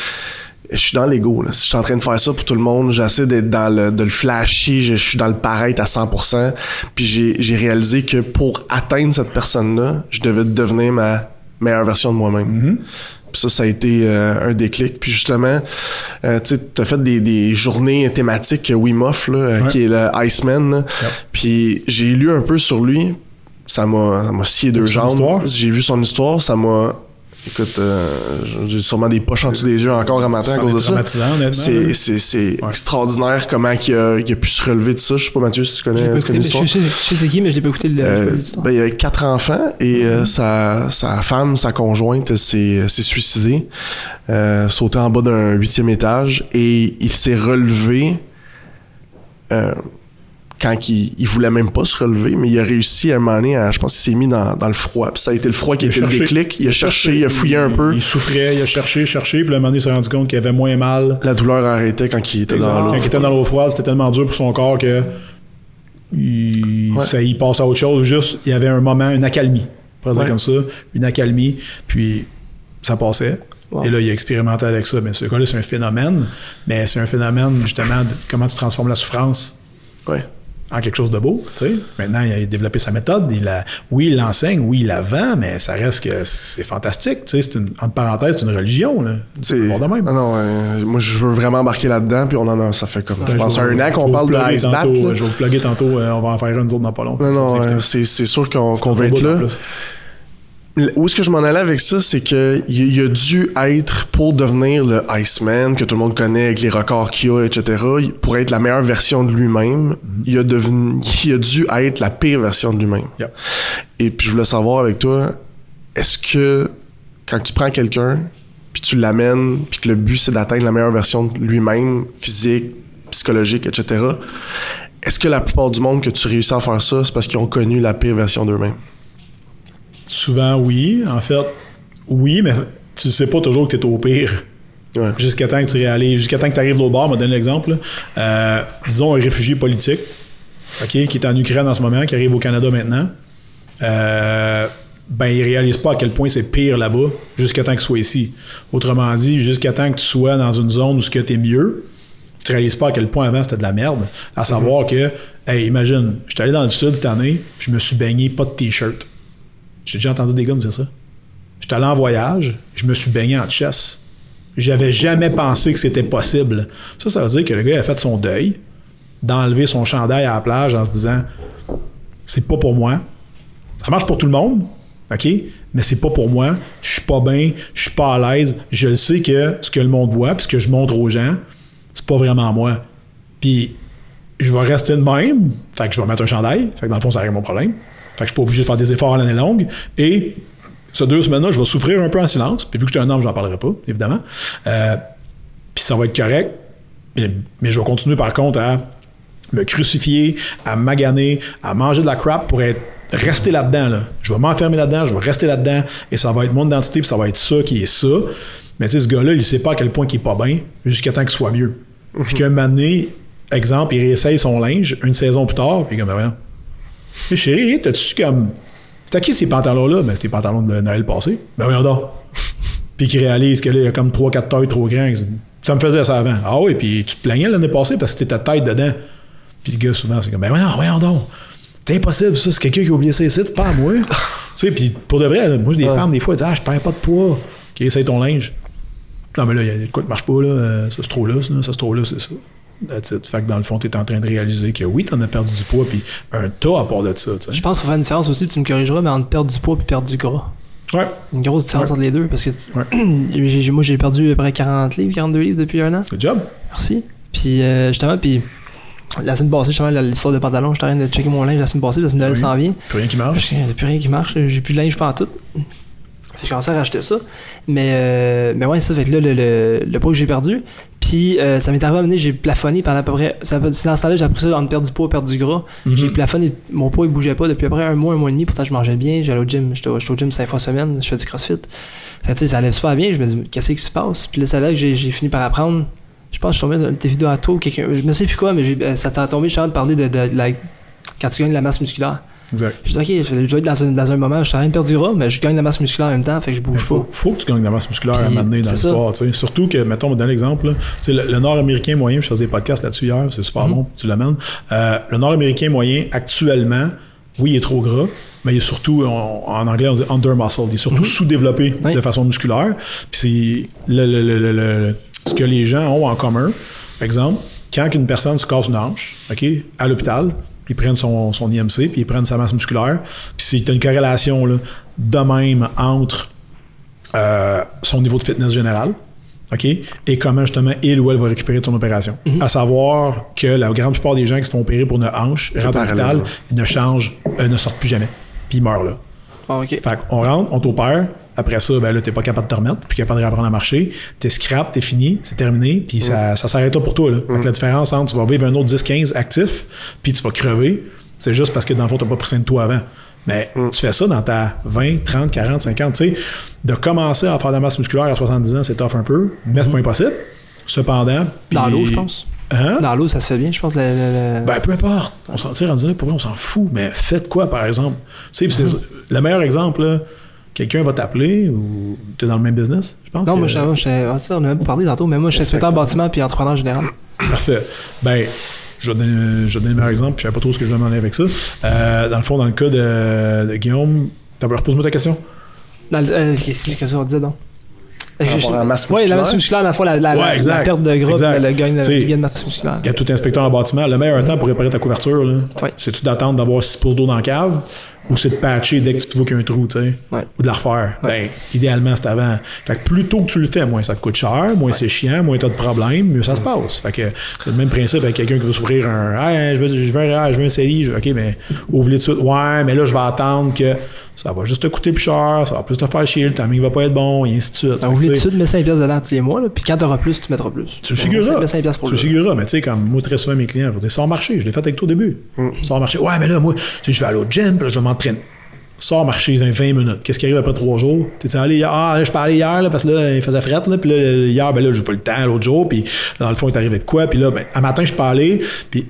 Je suis dans l'ego. là. Je suis en train de faire ça pour tout le monde. J'essaie d'être dans le, de le flashy. Je, je suis dans le paraître à 100%. Puis j'ai, j'ai réalisé que pour atteindre cette personne-là, je devais devenir ma meilleure version de moi-même. Puis ça, ça a été euh, un déclic. Puis justement, euh, tu sais, t'as fait des, des journées thématiques Wim Hof, là, euh, Ouais. qui est le Iceman. là. Yep. Puis j'ai lu un peu sur lui. Ça m'a, scié deux jambes. J'ai vu son histoire. Ça m'a... Écoute, euh, j'ai sûrement des poches en dessous des yeux encore un matin à cause de ça. C'est, là. c'est, c'est Ouais. extraordinaire comment il a, il a pu se relever de ça. Je sais pas, Mathieu, si tu connais, Je tu connais l'histoire. sais- je sais c'est qui, mais je l'ai pas écouté le- Euh, ben, il a quatre enfants et euh, sa, sa femme, sa conjointe s'est, s'est suicidée, euh, sauté en bas d'un huitième étage et il s'est relevé euh, quand il, il voulait même pas se relever, mais il a réussi à un moment donné, à- je pense qu'il s'est mis dans, dans le froid. Puis ça a été le froid qui a été le déclic. Il a cherché, il a fouillé un peu. Il souffrait, il a cherché, cherché, puis là, un moment donné, il s'est rendu compte qu'il avait moins mal. La douleur a arrêté quand il était dans Quand l'eau. il était dans l'eau froide, c'était tellement dur pour son corps que il, Ouais. ça, il passe à autre chose. Juste, il y avait un moment, une accalmie. Dire Ouais. comme ça. Une accalmie, puis ça passait. Wow. Et là, il a expérimenté avec ça. Mais ce gars-là, c'est un phénomène. Mais c'est un phénomène, justement, de comment tu transformes la souffrance Ouais. En quelque chose de beau. tu sais. Maintenant, il a développé sa méthode. Il a, oui, il l'enseigne, oui, il la vend, mais ça reste que c'est fantastique. tu sais. C'est une, entre parenthèses, c'est une religion. Là. C'est- de même. Ah non, euh, moi je veux vraiment embarquer là-dedans, puis on en a, ça fait comme, je Ouais, pense, vous- un an qu'on parle de Ice Bat. là. Je vais vous plugger tantôt. euh, on va en faire une autre dans pas long. Non, non, euh, c'est sûr qu'on va être là. Où est-ce que je m'en allais avec ça, c'est que il, a dû être, pour devenir le Iceman, que tout le monde connaît avec les records qu'il a, etc., pour être la meilleure version de lui-même, il, a devenu, il a dû être la pire version de lui-même. Et puis je voulais savoir avec toi, est-ce que quand tu prends quelqu'un, puis tu l'amènes, puis que le but c'est d'atteindre la meilleure version de lui-même, physique, psychologique, etc., est-ce que la plupart du monde que tu réussis à faire ça, c'est parce qu'ils ont connu la pire version d'eux-mêmes? Souvent, oui. En fait, oui, mais tu sais pas toujours que tu es au pire. Ouais. Jusqu'à temps que tu réalises, jusqu'à temps que tu arrives l'autre bord, je vais donner l'exemple. Euh, disons un réfugié politique, OK, qui est en Ukraine en ce moment, qui arrive au Canada maintenant. Euh, ben, il réalise pas à quel point c'est pire là-bas jusqu'à temps qu'il soit ici. Autrement dit, jusqu'à temps que tu sois dans une zone où ce que tu es mieux, tu réalises pas à quel point avant c'était de la merde. À savoir que, hey, imagine, je suis allé dans le sud cette année, je me suis baigné pas de t-shirt. J'ai déjà entendu des gars me dire ça. J'étais allé en voyage, je me suis baigné en chess. J'avais jamais pensé que c'était possible. Ça, ça veut dire que le gars a fait son deuil d'enlever son chandail à la plage en se disant c'est pas pour moi. Ça marche pour tout le monde, OK? Mais c'est pas pour moi. Je suis pas bien, je suis pas à l'aise. Je le sais que ce que le monde voit, puis ce que je montre aux gens, c'est pas vraiment moi. Puis je vais rester de même. Fait que je vais mettre un chandail. Fait que dans le fond, ça règle mon problème. Fait que je suis pas obligé de faire des efforts à l'année longue. Et ces deux semaines-là, je vais souffrir un peu en silence. Puis vu que je suis un homme, j'en parlerai pas, évidemment. Euh, puis ça va être correct. Mais, mais je vais continuer par contre à me crucifier, à maganer, à manger de la crap pour être rester là-dedans. Là. Je vais m'enfermer là-dedans, je vais rester là-dedans, et ça va être mon identité, puis ça va être ça qui est ça. Mais tu sais, ce gars-là, il sait pas à quel point il est pas bien, jusqu'à temps qu'il soit mieux. Puis qu'un moment donné, exemple, il réessaye son linge une saison plus tard, puis comme, ben, Mais chérie, t'as-tu comme. C'est à qui ces pantalons-là? Ben, c'est tes pantalons de Noël passé. Ben, voyons donc. puis qu'il réalise que là, il y a comme 3-4 tailles trop grands. Ça me faisait ça avant. Ah oui, puis tu te plaignais l'année passée parce que t'étais tête dedans. Puis le gars, souvent, c'est comme, ben voyons, voyons donc. C'est impossible, ça. C'est quelqu'un qui a oublié ça ici, c'est pas à moi. tu sais, puis pour de vrai, là, moi, j'ai des femmes, des fois, elles disent, ah, je perds pas de poids. OK, essaye ton linge. Non, mais là, il y a quoi qui marche pas, là. Euh, ça, c'est trop là, ça, ça, c'est trop là, c'est ça. That's it. Fait que dans le fond, t'es en train de réaliser que oui, t'en as perdu du poids, puis un tas à part de ça, tu Je pense qu'il faut faire une différence aussi, puis tu me corrigeras, mais entre perdre du poids et perdre du gras. Ouais. Une grosse différence Ouais. entre les deux, parce que tu- Ouais. j'ai- j'ai- moi, j'ai perdu à peu près 40 livres, 42 livres depuis un an. Good job. Merci. Puis euh, justement, puis la semaine passée, justement, la- l'histoire de pantalon, j'étais en train de checker mon linge la semaine passée que Noël Oui. s'en vient. Plus rien qui marche. A plus rien qui marche, j'ai plus de linge en tout. J'ai commencé à racheter ça. Mais, euh, mais ouais, ça fait que là, le, le, le poids que j'ai perdu. Puis euh, ça m'est arrivé à donné, j'ai plafonné pendant à peu près. Ça, c'est dans ce temps-là, j'ai appris ça entre perdre du poids, perdre du gras. Mhm. J'ai plafonné, mon poids il bougeait pas depuis à peu près un mois, un mois et demi. Pourtant, je mangeais bien, j'allais au gym, j'étais au, au gym cinq fois semaine, je fais du crossfit. Fait tu sais, ça allait super bien. Je me dis, qu'est-ce qui se passe? Puis là, c'est là que j'ai, fini par apprendre. Je pense que je suis tombé dans tes vidéos à toi ou quelqu'un. Je me sais plus quoi, mais euh, ça t'a tombé, je suis en train de parler de, de, de la- quand tu gagnes de la masse musculaire. Exact. Je dis, ok, je je vais être dans un, dans un moment je suis en train de perdre du gras, mais je gagne de la masse musculaire en même temps, fait que je bouge faut, pas. faut que tu gagnes de la masse musculaire à un moment donné dans l'histoire. Surtout que, mettons, donner l'exemple. Le, le Nord-Américain moyen, je faisais des podcasts là-dessus hier, c'est super Mhm. bon, tu l'amènes. Euh, le Nord-Américain moyen, actuellement, oui, il est trop gras, mais il est surtout, on- en anglais, on dit under muscle. Il est surtout Mhm. sous-développé Oui. de façon musculaire. Puis c'est le- le- le- le- le- ce que les gens ont en commun. Par exemple, quand une personne se casse une hanche, OK, à l'hôpital, ils prennent son, son IMC, puis ils prennent sa masse musculaire. Puis c'est une corrélation là, de même entre euh, son niveau de fitness général, OK? Et comment justement il ou elle va récupérer de son opération. À savoir que la grande plupart des gens qui se font opérer pour une hanche rentrent à l'hôpital, ils ne changent, euh, ne sortent plus jamais. Puis ils meurent là. Ok. Fait qu'on rentre, on t'opère. Après ça, ben là, t'es pas capable de te remettre, puis capable de réapprendre à marcher. T'es scrap, t'es fini, c'est terminé, puis ça, ça s'arrête là pour toi. Là. Fait que la différence entre tu vas vivre un autre 10-15 actif, puis tu vas crever, c'est juste parce que dans le fond, t'as pas pris soin de toi avant. Mais tu fais ça dans ta 20, 30, 40, 50, tu sais. De commencer à faire de la masse musculaire à 70 ans, c'est tough un peu, mais c'est pas impossible. Cependant. Dans l'eau, je pense. Hein? Dans l'eau, ça se fait bien, je pense. le- le- le- Ben, peu importe. On s'en tire rendu là, pour vrai, on s'en fout. Mais faites quoi, par exemple? Tu sais, c'est le meilleur exemple, là, quelqu'un va t'appeler ou tu es dans le même business, je pense. non, que- moi, je, moi, je- ah, ça, on a même pas parlé tantôt, mais moi, je suis inspecteur bâtiment puis entrepreneur général. Parfait. Ben, je vais donner, je vais donner le meilleur exemple. Je savais pas trop ce que je vais demander avec ça. Euh, dans le fond, dans le cas de, de Guillaume, t'as repose-moi ta question. Euh, Qu'est-ce qu'est-ce qu'on disait donc? Par rapport à la masse Oui, la musculaire. masse musculaire, la, la, Ouais, la- perte de gras, le gain de, de masse musculaire. Il y a tout inspecteur en bâtiment. Le meilleur temps pour réparer ta couverture, c'est-tu d'attendre d'avoir 6 pouces d'eau dans la cave? Ou c'est de patcher dès que tu vois qu'il y a un trou, tu sais? Ouais. Ou de la refaire? Ben, idéalement, c'est avant. Fait que plus tôt que tu le fais, moins ça te coûte cher, moins c'est chiant, moins t'as de problèmes, mieux ça se passe. Fait que c'est le même principe avec quelqu'un qui veut s'ouvrir un. Hey, je veux, je veux, un- je veux un CELI. Je- OK, mais ouvre-le tout de suite. Ouais, mais là, je vais attendre que ça va juste te coûter plus cher, ça va plus te faire chier, le timing va pas être bon, et ainsi de suite. Que, oublie tout de suite, mets 5 piastres dedans tous les mois, là, puis quand t'auras plus, tu mettras plus. tu le figureras. Mets 5 piastres pour Tu le figureras, mais tu sais, comme moi, très souvent, mes clients, je vais dire, sors marcher. Je l'ai fait avec toi au début. Sors marcher. Ouais, mais là, moi, je vais aller au gym, puis là, je vais m'entraîner. Sors marcher dans 20 minutes. Qu'est-ce qui arrive après 3 jours? T'es allé hier? Ah, là, je allé hier, là, parce que là, il faisait frette, là, puis là, hier, ben là, j'ai pas le temps l'autre jour, puis là, dans le fond, il est arrivé de quoi? Puis là, ben, un matin, je allé, puis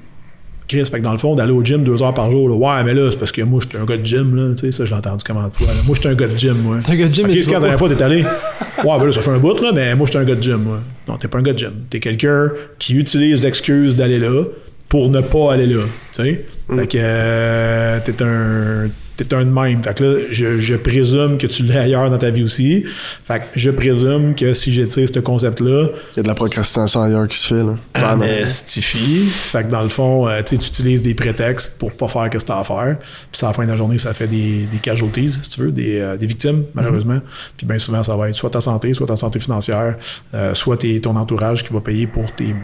Chris, fait que dans le fond, d'aller au gym deux heures par jour, là, ouais, mais là, c'est parce que moi, j'étais un gars de gym, là, tu sais, ça, je l'ai entendu comment de fois, là. Moi, j'étais un gars de gym, moi. T'es un gars de gym, Ok, mais tu c'est quand la dernière fois t'es allé? Ouais, ben là, ça fait un bout, là, mais moi, j'étais un gars de gym, moi. Non, t'es pas un gars de gym. T'es quelqu'un qui utilise l'excuse d'aller là pour ne pas aller là, tu sais. Fait que euh, t'es un... T'es un de même. Fait que là, je, je présume que tu l'es ailleurs dans ta vie aussi. Fait que je présume que si j'étire ce concept-là, Il y a de la procrastination ailleurs qui se fait, là. en Vraiment. estifie. Fait que dans le fond, euh, tu sais, tu utilises des prétextes pour pas faire ce que t'as à faire. Puis à la fin de la journée, ça fait des, des casualties, si tu veux, des, euh, des victimes, malheureusement. Puis bien souvent, ça va être soit ta santé, soit ta santé financière, euh, soit ton entourage qui va payer pour tes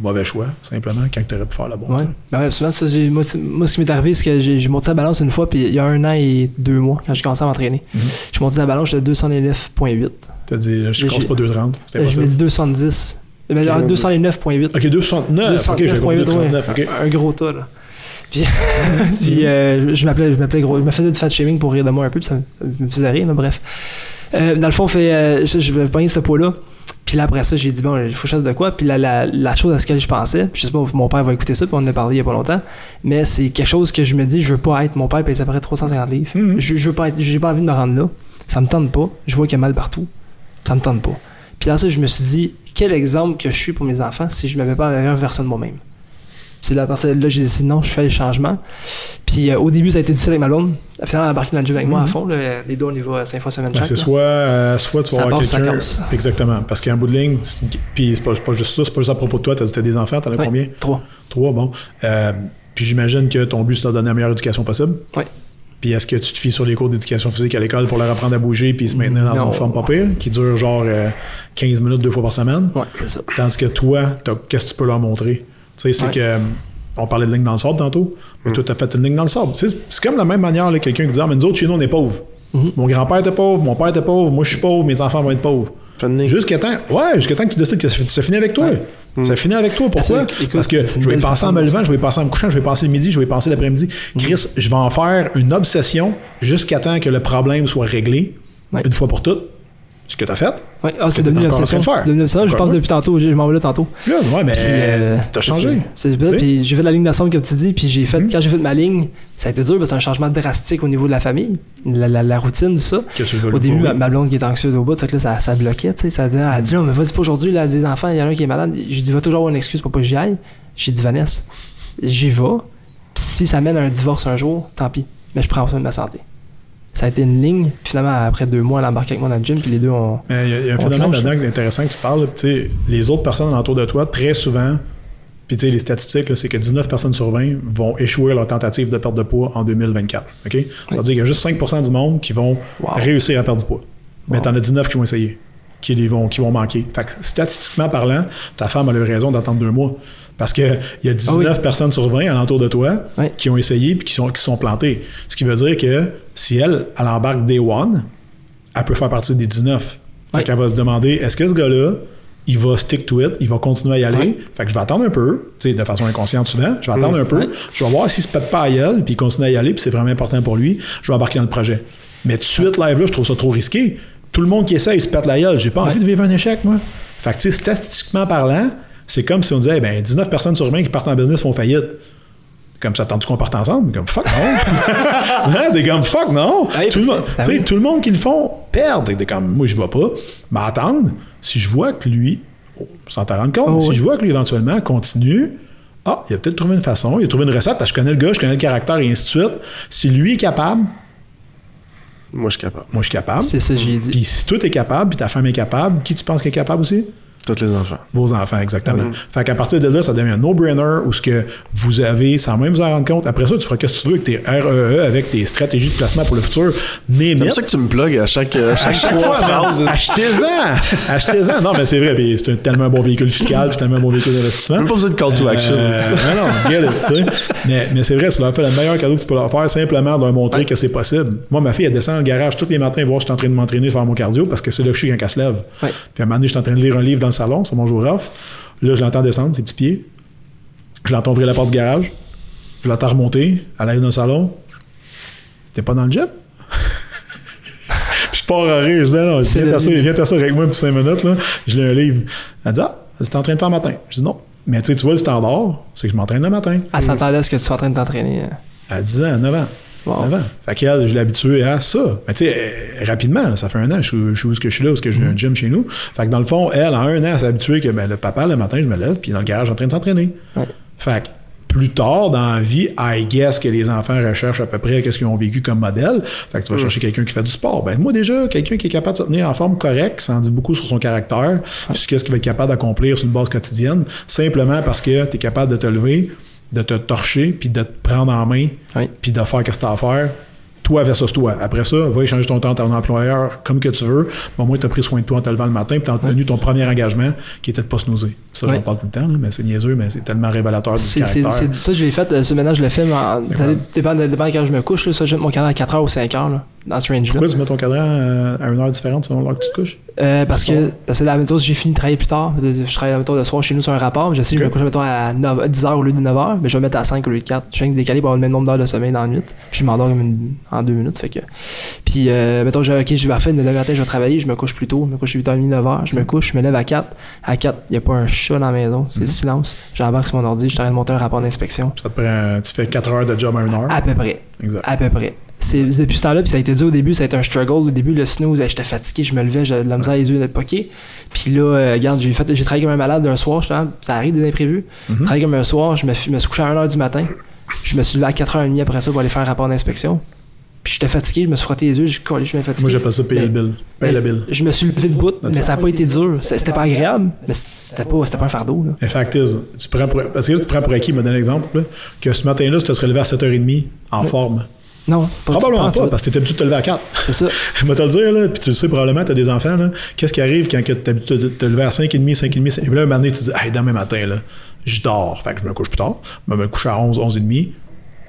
mauvais choix, simplement, quand tu aurais pu faire la bonne. Ouais. Ben ouais, souvent, ça, j'ai- moi, ce qui m'est arrivé, c'est que j'ai monté la balance une fois, puis il y a un an et deux mois, quand j'ai commencé à m'entraîner. Mhm. J'ai monté la balance, j'étais 209,8. T'as dit, je J'ai- compte pas 2,30. C'était Je possible. me dis 210. Ben, genre Ok. 209,8. Ok, 2,69. Ok, j'ai compris 2,39. Ok. Un gros tas, là. Puis, puis euh, je m'appelais, je m'appelais gros. Je me faisais du fat shaming pour rire de moi un peu, puis ça me faisait rire, là, bref. Euh, dans le fond, fait, euh, je, je vais pogner ce poids-là. Puis là, après ça, j'ai dit, bon, il faut que je fasse de quoi? Puis la, la, la chose à laquelle je pensais, je sais pas, mon père va écouter ça, puis on en a parlé il y a pas longtemps, mais c'est quelque chose que je me dis, je veux pas être. Mon père pèse à peu près 350 livres. Mhm. je, je veux pas être, j'ai pas envie de me rendre là. Ça me tente pas. Je vois qu'il y a mal partout. Ça me tente pas. Puis là, ça, je me suis dit, quel exemple que je suis pour mes enfants si je m'avais pas la meilleure version de moi-même? C'est là, à partir de là, j'ai décidé non, je fais les changements. Puis euh, au début, ça a été difficile avec ma blonde. Elle a finalement embarqué dans le jeu avec moi à fond. là. Les deux, on y va cinq fois semaine Ben, chaque. c'est là. soit, euh, soit tu vas avoir quelqu'un. Exactement. Parce qu'en bout de ligne, c'est- puis c'est pas, c'est pas juste ça, c'est pas juste à propos de toi, t'as dit que t'as des enfants, t'en as combien? Trois. Trois, bon. Euh, puis j'imagine que ton but, c'est de leur donner la meilleure éducation possible. Ouais. Puis est-ce que tu te fies sur les cours d'éducation physique à l'école pour leur apprendre à bouger puis se maintenir dans Non. une forme pas pire, qui dure genre euh, 15 minutes deux fois par semaine? Ouais, c'est ça. Tandis que toi, qu'est-ce que tu peux leur montrer? Tu sais, c'est Ouais. que. euh, On parlait de ligne dans le sable tantôt, mais toi, t'as fait une ligne dans le sable. C'est c'est comme la même manière, là, quelqu'un qui dit Ah, mais nous autres, chez nous, on est pauvres. Mhm. Mon grand-père était pauvre, mon père était pauvre, moi, je suis pauvre, mes enfants vont être pauvres. Jusqu'à temps, ouais, jusqu'à temps que tu décides que ça, finit avec toi. Ça finit avec toi. Pourquoi? Écoute, Parce que je vais passer en me levant, je vais passer en me couchant, je vais passer le midi, je vais passer l'après-midi. Chris, je vais en faire une obsession jusqu'à temps que le problème soit réglé, Ouais. une fois pour toutes. Ce que tu as fait. Ouais, ah, c'est devenu l'obsession. C'est devenu l'obsession. Je pense depuis tantôt. Je m'en vais là tantôt. Là, ouais, mais euh, t'as c'est changé. C'est? Puis j'ai fait la ligne d'ensemble, comme tu dis. Puis j'ai fait, Mhm. quand j'ai fait ma ligne, ça a été dur parce que c'est un changement drastique au niveau de la famille, la, la, la routine, tout ça. Au début, ma, ma blonde qui était anxieuse au bout, fait que là, ça, ça bloquait, tu sais. Ça disait, elle dit, non, mais vas-y pas aujourd'hui, là, des enfants, il y en a un qui est malade. J'ai dit, va toujours avoir une excuse pour pas que j'y aille. J'ai dit, Vanessa, j'y vais. Puis si ça mène à un divorce un jour, tant pis. Mais je prends soin de ma santé. Ça a été une ligne. Puis finalement, après deux mois, elle a embarqué avec moi dans le gym, puis les deux ont. Mais Il y a, il y a un phénomène là-dedans qui est intéressant que tu parles. Tu sais, les autres personnes autour de toi, très souvent, puis tu sais, les statistiques, c'est que 19 personnes sur 20 vont échouer leur tentative de perte de poids en 2024. OK? Ça veut dire qu'il y a juste 5% du monde qui vont Wow. réussir à perdre du poids. Mais Wow. t'en as 19 qui vont essayer, qui, vont, qui vont manquer. Fait que statistiquement parlant, ta femme a eu raison d'attendre deux mois. Parce qu'il y a 19 Ah oui. personnes sur 20 alentour de toi qui ont essayé puis qui sont, qui sont plantées. Ce qui veut dire que si elle, elle embarque Day One, elle peut faire partie des 19. Fait Ouais. qu'elle va se demander est-ce que ce gars-là, il va stick to it, il va continuer à y aller? Ouais. Fait que je vais attendre un peu, tu sais, de façon inconsciente souvent. Je vais attendre un peu. Ouais. Je vais voir s'il se pète pas à gueule, puis il continue à y aller, puis c'est vraiment important pour lui. Je vais embarquer dans le projet. Mais tout de suite, live là, je trouve ça trop risqué. Tout le monde qui essaye se pète la gueule. J'ai pas envie Ouais. de vivre un échec, moi. Fait que, tu sais, statistiquement parlant, c'est comme si on disait, eh ben, 19 personnes sur 20 qui partent en business font faillite. Comme ça, attends-tu qu'on parte ensemble? Comme fuck non! hein? T'es comme fuck non! Ouais, tout, le monde, oui. tout le monde qui le font perd. T'es comme moi, je vois pas. Mais attendre, si je vois que lui, oh, sans t'en rendre compte, Oh, si oui. je vois que lui éventuellement continue, ah, il a peut-être trouvé une façon, il a trouvé une recette parce que je connais le gars, je connais le caractère et ainsi de suite. Si lui est capable, Moi, je suis capable. moi je suis capable. C'est ça, j'ai dit. Puis si toi t'es capable, puis ta femme est capable, qui tu penses qui est capable aussi? Tous les enfants. Vos enfants, exactement. Fait qu'à partir de là, ça devient un no-brainer où ce que vous avez, sans même vous en rendre compte, après ça, tu feras ce que tu veux avec tes REE, avec tes stratégies de placement pour le futur. C'est pour ça que tu me plugues à chaque, à chaque, À chaque trois fois, achetez-en! Achetez-en! Non, mais c'est vrai, puis c'est tellement un bon véhicule fiscal, c'est tellement un bon véhicule d'investissement. Même pas besoin de call to action. Euh, non, non, get it, tu sais. Mais, mais c'est vrai, tu leur fais le meilleur cadeau que tu peux leur faire, simplement de leur montrer que c'est possible. Moi, ma fille, elle descend dans le garage tous les matins voir je suis en train de m'entraîner, faire mon cardio, parce que c'est là que je suis quand elle se lève. Ouais. Puis à un moment donné, je suis en train de lire un livre dans le salon, c'est mon jour off. Là, je l'entends descendre, ses petits pieds. Je l'entends ouvrir la porte du garage. Je l'entends remonter. Elle arrive dans le salon. T'es pas dans le gym? Puis je pars à rire. Je dis, non, viens t'asseoir viens t'asseoir avec moi pour 5 minutes. Là. Je lis un livre. Elle dit, ah, tu t'entraînes pas le matin. Je dis, non. Mais tu sais, tu vois, le standard, c'est que je m'entraîne le matin. Elle s'attendait à ce que tu sois en train de t'entraîner. À 10 ans, 9 ans. Wow. 9 ans. Fait qu'elle, je l'ai habituée à ça. Mais tu sais, rapidement, là, ça fait un an, je suis où est-ce que je suis là, où est-ce que j'ai un gym chez nous. Fait que dans le fond, elle, en un an, elle s'est habituée que ben, le papa, le matin, je me lève, puis dans le garage, je suis en train de s'entraîner. Ouais. Fait que plus tard dans la vie, I guess que les enfants recherchent à peu près qu'est-ce qu'ils ont vécu comme modèle. Fait que tu vas chercher quelqu'un qui fait du sport. Ben moi déjà, quelqu'un qui est capable de se tenir en forme correcte, ça en dit beaucoup sur son caractère, puis sur qu'est-ce qu'il va être capable d'accomplir sur une base quotidienne, simplement parce que tu es capable de te lever, de te torcher, puis de te prendre en main, Oui. puis de faire ce que tu as à faire. Toi versus toi. Après ça, va échanger ton temps à ton employeur comme que tu veux. Mais au moins, tu as pris soin de toi en te levant le matin, puis tu as tenu ton premier engagement qui était de pas se nauser. Ça, j'en Ouais. parle tout le temps, là, mais c'est niaiseux, mais c'est tellement révélateur du caractère. c'est- ça, je l'ai fait. euh, Ce maintenant, je le fais, mais dépend, dépend de quand je me couche. Là, ça, je mets mon cadran à 4h ou 5h, là, dans ce range-là. Pourquoi tu mets ton cadran euh, à une heure différente selon l'heure que tu te couches? Euh, parce que parce que la méthode, j'ai fini de travailler plus tard. Je travaille mettons, le soir chez nous sur un rapport. Je sais que je me Ok. couche mettons, à 9 10h au lieu de 9h, mais je vais mettre à 5 au lieu de 4. Je viens de décaler pour avoir le même nombre d'heures de sommeil dans la nuit. Puis je m'endors en 2 minutes. Fait que... Puis, euh, mettons, je, ok, je vais refaire, mais matin, je vais travailler, je me couche plus tôt. Je me couche à 8h30, 9h. Je me couche, je me lève à 4. À 4, il n'y a pas un chat dans la maison. C'est Mhm. le silence. J'embarque sur mon ordi, je suis en train de monter un rapport d'inspection. Ça te prend, tu fais 4 heures de job à une heure? À peu près. Exact. À peu près. C'est depuis ce temps-là, puis ça a été dur au début, ça a été un struggle. Au début, le snooze, j'étais fatigué, je me levais, j'avais de la misère les yeux d'être poqué. Puis là, euh, regarde, j'ai fait, j'ai travaillé comme un malade un soir, justement, ça arrive des imprévus. Mhm. J'ai travaillé comme un soir, je me, suis- me suis couché à 1h du matin. Je me suis levé à 4h30 après ça pour aller faire un rapport d'inspection. Puis j'étais fatigué, je me suis frotté les yeux, j'ai collé, je me fatigué. Moi, j'appelle ça payer le bill. Paye le bill. Je me suis levé de bout, mais ça n'a pas été dur. C'était pas agréable, mais c'était pas, c'était pas un fardeau. Là. In fact is, tu prends pour, parce que là, tu prends pour acquis, il m'a donné l'exemple, là, que ce matin-là, tu te serais levé à 7h30 en forme. Non, pas Probablement pas, parce que tu étais habitué de te lever à 4. C'est ça. Je vais te le dire, là, puis tu le sais probablement, tu as des enfants, là. Qu'est-ce qui arrive quand tu es habitué de te lever à 5h30, 5h30, et puis là, un moment donné, tu te dis, hey, demain matin, là, je dors. Fait que je me couche plus tard. Je me couche à 11, 11h30.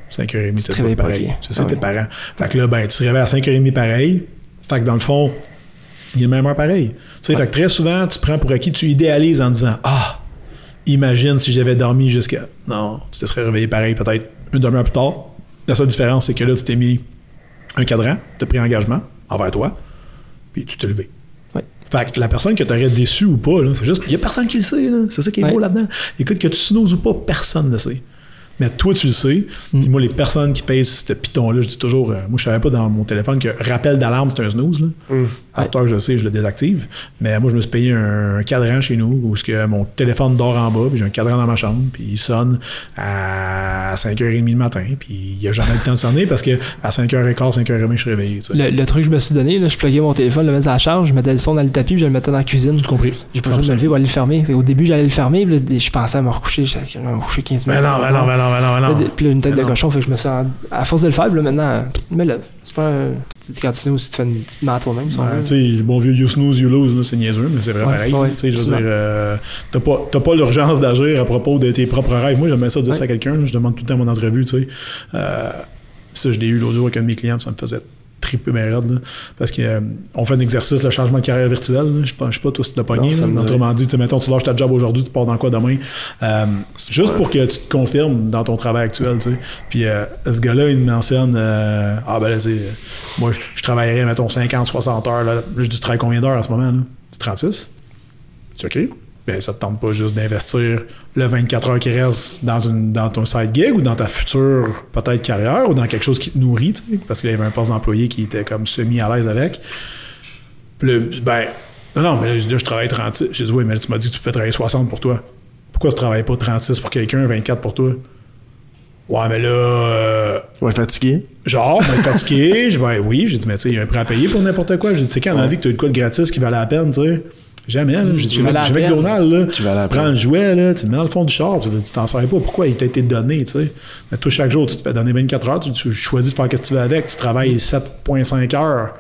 5h30, te t'es pas pareil. ok. Tu sais, Ah tes oui. parents. Fait que là, ben, tu te réveilles à 5h30 pareil. Fait que dans le fond, il est même heure pareil. Tu sais, fait que très souvent, tu prends pour acquis, tu idéalises en disant, ah, imagine si j'avais dormi jusqu'à. Non, tu te serais réveillé pareil, peut-être une demi-heure plus tard. La seule différence, c'est que là, tu t'es mis un cadran, tu as pris engagement envers toi, puis tu t'es levé. Ouais. Fait que la personne que tu aurais déçu ou pas, là, c'est juste, il n'y a personne qui le sait. là. C'est ça qui est Ouais. beau là-dedans. Écoute, que tu snoozes ou pas, personne ne le sait. Mais toi, tu le sais. Mm. Puis moi, les personnes qui payent ce piton-là, je dis toujours, euh, moi, je savais pas dans mon téléphone que rappel d'alarme, c'est un snooze. Là. Mm. À cette heure, je le sais, je le désactive. Mais moi, je me suis payé un, un cadran chez nous où ce que mon téléphone dort en bas, puis j'ai un cadran dans ma chambre, puis il sonne à 5h30 le matin, puis il n'y a jamais le temps de sonner parce que à 5h15, 5h30, je suis réveillé. tu sais. Le, le truc que je me suis donné, là, je pluguais mon téléphone, le mettais à la charge, je mettais le son dans le tapis, puis je le mettais dans la cuisine. Tout compris. J'ai pas besoin de me lever pour aller le fermer. Fait au début, j'allais le fermer, puis là, je pensais à me recoucher. Je me recoucher 15 Mais minutes. non, mais non, mais non, mais non, mais non. Puis là, une tête Mais de non. cochon, fait que je me sens. À force de le faire, puis là, maintenant, me lève. C'est pas dis, quand tu snooze, tu te, fais une, tu te mets à toi-même. Ouais, tu sais, le bon vieux you snooze, you lose, là, c'est niaiseux, mais c'est vrai Ouais, pareil. ouais, tu sais, je veux souvent. dire, euh, t'as pas, pas l'urgence d'agir à propos de tes propres rêves. Moi, j'aimais ça dire ça à quelqu'un, je demande tout le temps mon entrevue, tu sais. Euh, ça, je l'ai eu l'autre jour avec un de mes clients, ça me faisait triper mes raides, là, parce qu'on fait un exercice, le changement de carrière virtuelle. Je sais pas, je sais pas toi si tu l'as pogné. Autrement dit, mettons, tu lâches ta job aujourd'hui, tu pars dans quoi demain? Euh, juste pour que tu te confirmes dans ton travail actuel, tu sais. Puis euh, ce gars-là, il me mentionne, euh, ah ben là, c'est, moi, je, travaillerais, mettons, 50, 60 heures. Là, je dis, tu travailles combien d'heures en ce moment? Là? C'est 36? C'est OK? Ben, ça te tente pas juste d'investir le 24 heures qui reste dans, une, dans ton side gig ou dans ta future, peut-être, carrière ou dans quelque chose qui te nourrit, tu parce qu'il y avait un poste d'employé qui était comme semi à l'aise avec. Puis ben, non, non, mais là, je je travaille 36. J'ai dit, oui, mais là, tu m'as dit que tu fais travailler 60 pour toi. Pourquoi tu travailles pas 36 pour quelqu'un, 24 pour toi? Ouais, mais là, euh, Ouais, fatigué. genre, ben, fatigué, je vais, oui, j'ai dit, mais tu sais, il y a un prix à payer pour n'importe quoi. J'ai dit, tu sais, quand dans la vie que tu as eu de quoi de gratis qui valait la peine, tu sais? Jamais, là. J'ai dit, peine. McDonald's, là. Tu prends le jouet, là, tu le mets dans le fond du char, tu t'en sers pas. Pourquoi il t'a été donné, tu sais? Mais toi, chaque jour, tu te fais donner 24 heures, tu, tu choisis de faire ce que tu veux avec, tu travailles 7,5 heures.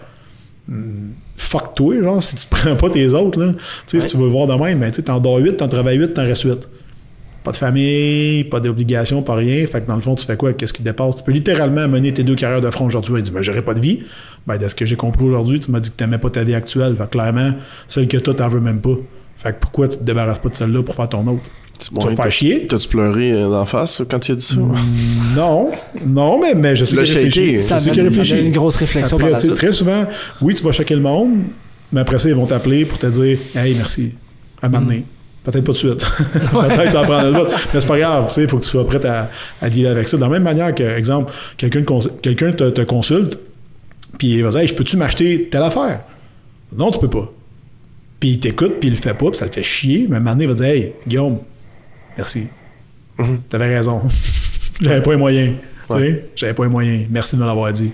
Hmm, Fuck toi, genre, si tu prends pas tes autres, là. Tu sais, si tu veux voir de même, ben, tu sais, t'en dors 8, t'en travailles 8, t'en restes 8. Pas de famille, pas d'obligation, pas rien. Fait que dans le fond, tu fais quoi? Qu'est-ce qui dépasse? Tu peux littéralement mener tes deux carrières de front aujourd'hui. Il dit, mais j'aurais pas de vie. Ben, de ce que j'ai compris aujourd'hui, tu m'as dit que t'aimais pas ta vie actuelle. Fait que clairement, celle que toi, t'en veux même pas. Fait que pourquoi tu te débarrasses pas de celle-là pour faire ton autre? Tu vas t'as- faire chier? T'as-tu pleuré euh, d'en face quand tu as dit ça? Non, non, mais, mais je sais l'as qu'il réfléchit. shaké. Je Ça sais ça réfléchit. une grosse réflexion Après, par la tu sais, suite. très souvent, oui, tu vas choquer le monde, mais après ça, ils vont t'appeler pour te dire Hey, merci, à un moment donné. Peut-être pas de suite. Peut-être ça une autre. Mais c'est pas grave, tu sais, il faut que tu sois prêt à, à dealer avec ça. De la même manière que, exemple, quelqu'un te, te consulte, puis il va dire Hey, je peux-tu m'acheter telle affaire? Non, tu peux pas. Puis il t'écoute, puis il le fait pas, puis ça le fait chier. Mais à un moment donné, il va dire Hey, Guillaume, merci. Mhm. T'avais raison. J'avais pas les moyens. Ouais. J'avais pas les moyens. Merci de me l'avoir dit.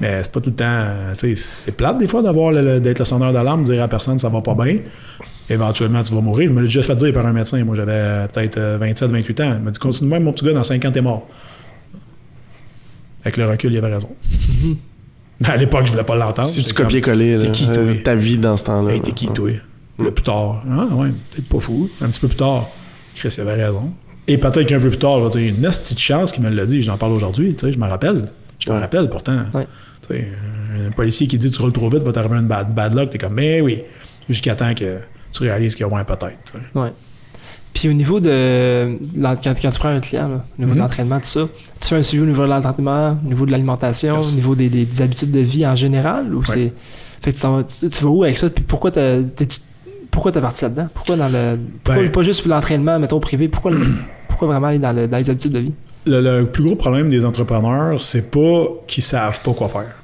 Mais c'est pas tout le temps. tu sais, c'est plate des fois d'avoir le- le- d'être le sonneur d'alarme, dire à personne ça va pas bien. Éventuellement, tu vas mourir. Je me l'ai déjà fait dire par un médecin. Moi, j'avais euh, peut-être euh, 27, 28 ans. Il m'a dit continue même, mon petit gars, dans 5 ans, t'es mort. Avec le recul, il avait raison. Mais à l'époque, je voulais pas l'entendre. Si tu qui, toi? euh, ta vie dans ce temps-là? Hey, t'es qui, toi? Là, plus tard, ah ouais, peut-être pas fou. Un petit peu plus tard, Chris il avait raison. Et peut-être qu'un peu plus tard, dire, une petite chance qu'il me l'a dit, j'en parle aujourd'hui, tu sais, je m'en rappelle. Je me rappelle pourtant. Ouais. Tu sais, un policier qui dit tu roules trop vite, va t'arriver une bad, bad luck, t'es comme, mais oui, jusqu'à temps que tu réalises qu'il y a moins peut-être. Ouais. Puis au niveau de. Quand, quand tu prends un client, là, au niveau de l'entraînement, tout ça, tu fais un suivi au niveau de l'entraînement, au niveau de l'alimentation, Yes. au niveau des, des- des habitudes de vie en général ou c'est. Fait que tu, tu, vas où avec ça? Puis pourquoi t'es- tu- pourquoi t'es parti là-dedans? Pourquoi dans le. Pourquoi Ben- pas juste pour l'entraînement, mettons privé? Pourquoi, le- pourquoi vraiment aller dans, le- dans les habitudes de vie? Le, le plus gros problème des entrepreneurs, c'est pas qu'ils savent pas quoi faire.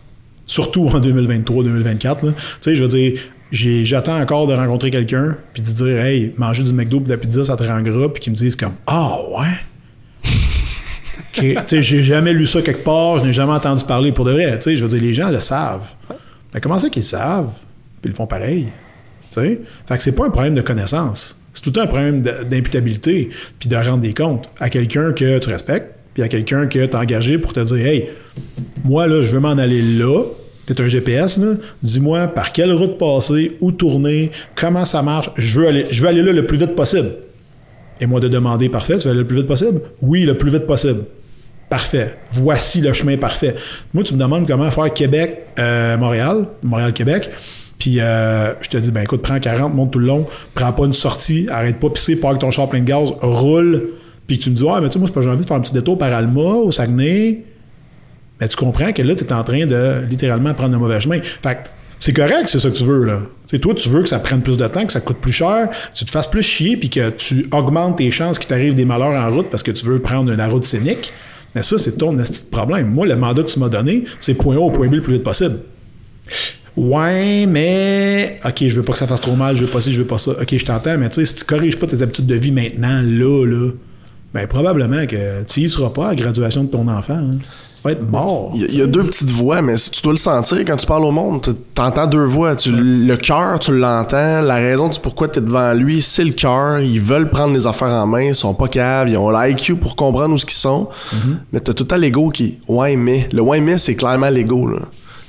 Surtout en 2023-2024. là. Tu sais, je veux dire, j'attends encore de rencontrer quelqu'un puis de dire Hey, manger du McDo et de la pizza, ça te rend gras, puis qu'ils me disent comme Ah ouais? Tu sais, j'ai jamais lu ça quelque part, je n'ai jamais entendu parler pour de vrai. Tu sais, je veux dire, les gens le savent. Mais comment ça qu'ils le savent? Puis ils le font pareil. Tu sais? Fait que c'est pas un problème de connaissance. C'est tout un problème d'imputabilité, puis de rendre des comptes à quelqu'un que tu respectes, puis à quelqu'un que tu as engagé pour te dire Hey, moi, là, je veux m'en aller là. T'es un GPS. Dis-moi par quelle route passer, où tourner, comment ça marche? Je veux aller, là le plus vite possible. Et moi, de demander, parfait, tu veux aller le plus vite possible? Oui, le plus vite possible. Parfait. Voici le chemin parfait. Moi, tu me demandes comment faire Québec-Montréal, Montréal-Québec. Puis euh, je te dis, ben écoute, prends 40, monte tout le long, prends pas une sortie, arrête pas pisser, parque ton char plein de gaz, roule. Puis tu me dis, ouais, mais tu sais, moi, pas j'ai envie de faire un petit détour par Alma, au Saguenay. Mais tu comprends que là, tu es en train de littéralement prendre un mauvais chemin. Fait c'est correct, c'est ça que tu veux, là. Tu sais, toi, tu veux que ça prenne plus de temps, que ça coûte plus cher, que tu te fasses plus chier, puis que tu augmentes tes chances qu'il t'arrive des malheurs en route parce que tu veux prendre la route scénique. Mais ça, c'est ton de problème. Moi, le mandat que tu m'as donné, c'est point A au point B le plus vite possible. Ouais, mais OK, je veux pas que ça fasse trop mal, je veux pas ci, je veux pas ça. OK, je t'entends, mais tu sais, si tu corriges pas tes habitudes de vie maintenant, là, là, ben probablement que tu y seras pas à la graduation de ton enfant. hein. Vas être mort. Il y, a- il y a deux petites voix, mais si tu dois le sentir quand tu parles au monde. Tu entends deux voix. Tu, Le cœur, tu l'entends. La raison du pourquoi tu es devant lui, c'est le cœur. Ils veulent prendre les affaires en main. Ils sont pas caves. Ils ont l'IQ pour comprendre où ce qu'ils sont. Mais tu as tout le temps l'ego qui. Ouais, mais. Le ouais, mais, c'est clairement l'ego. là.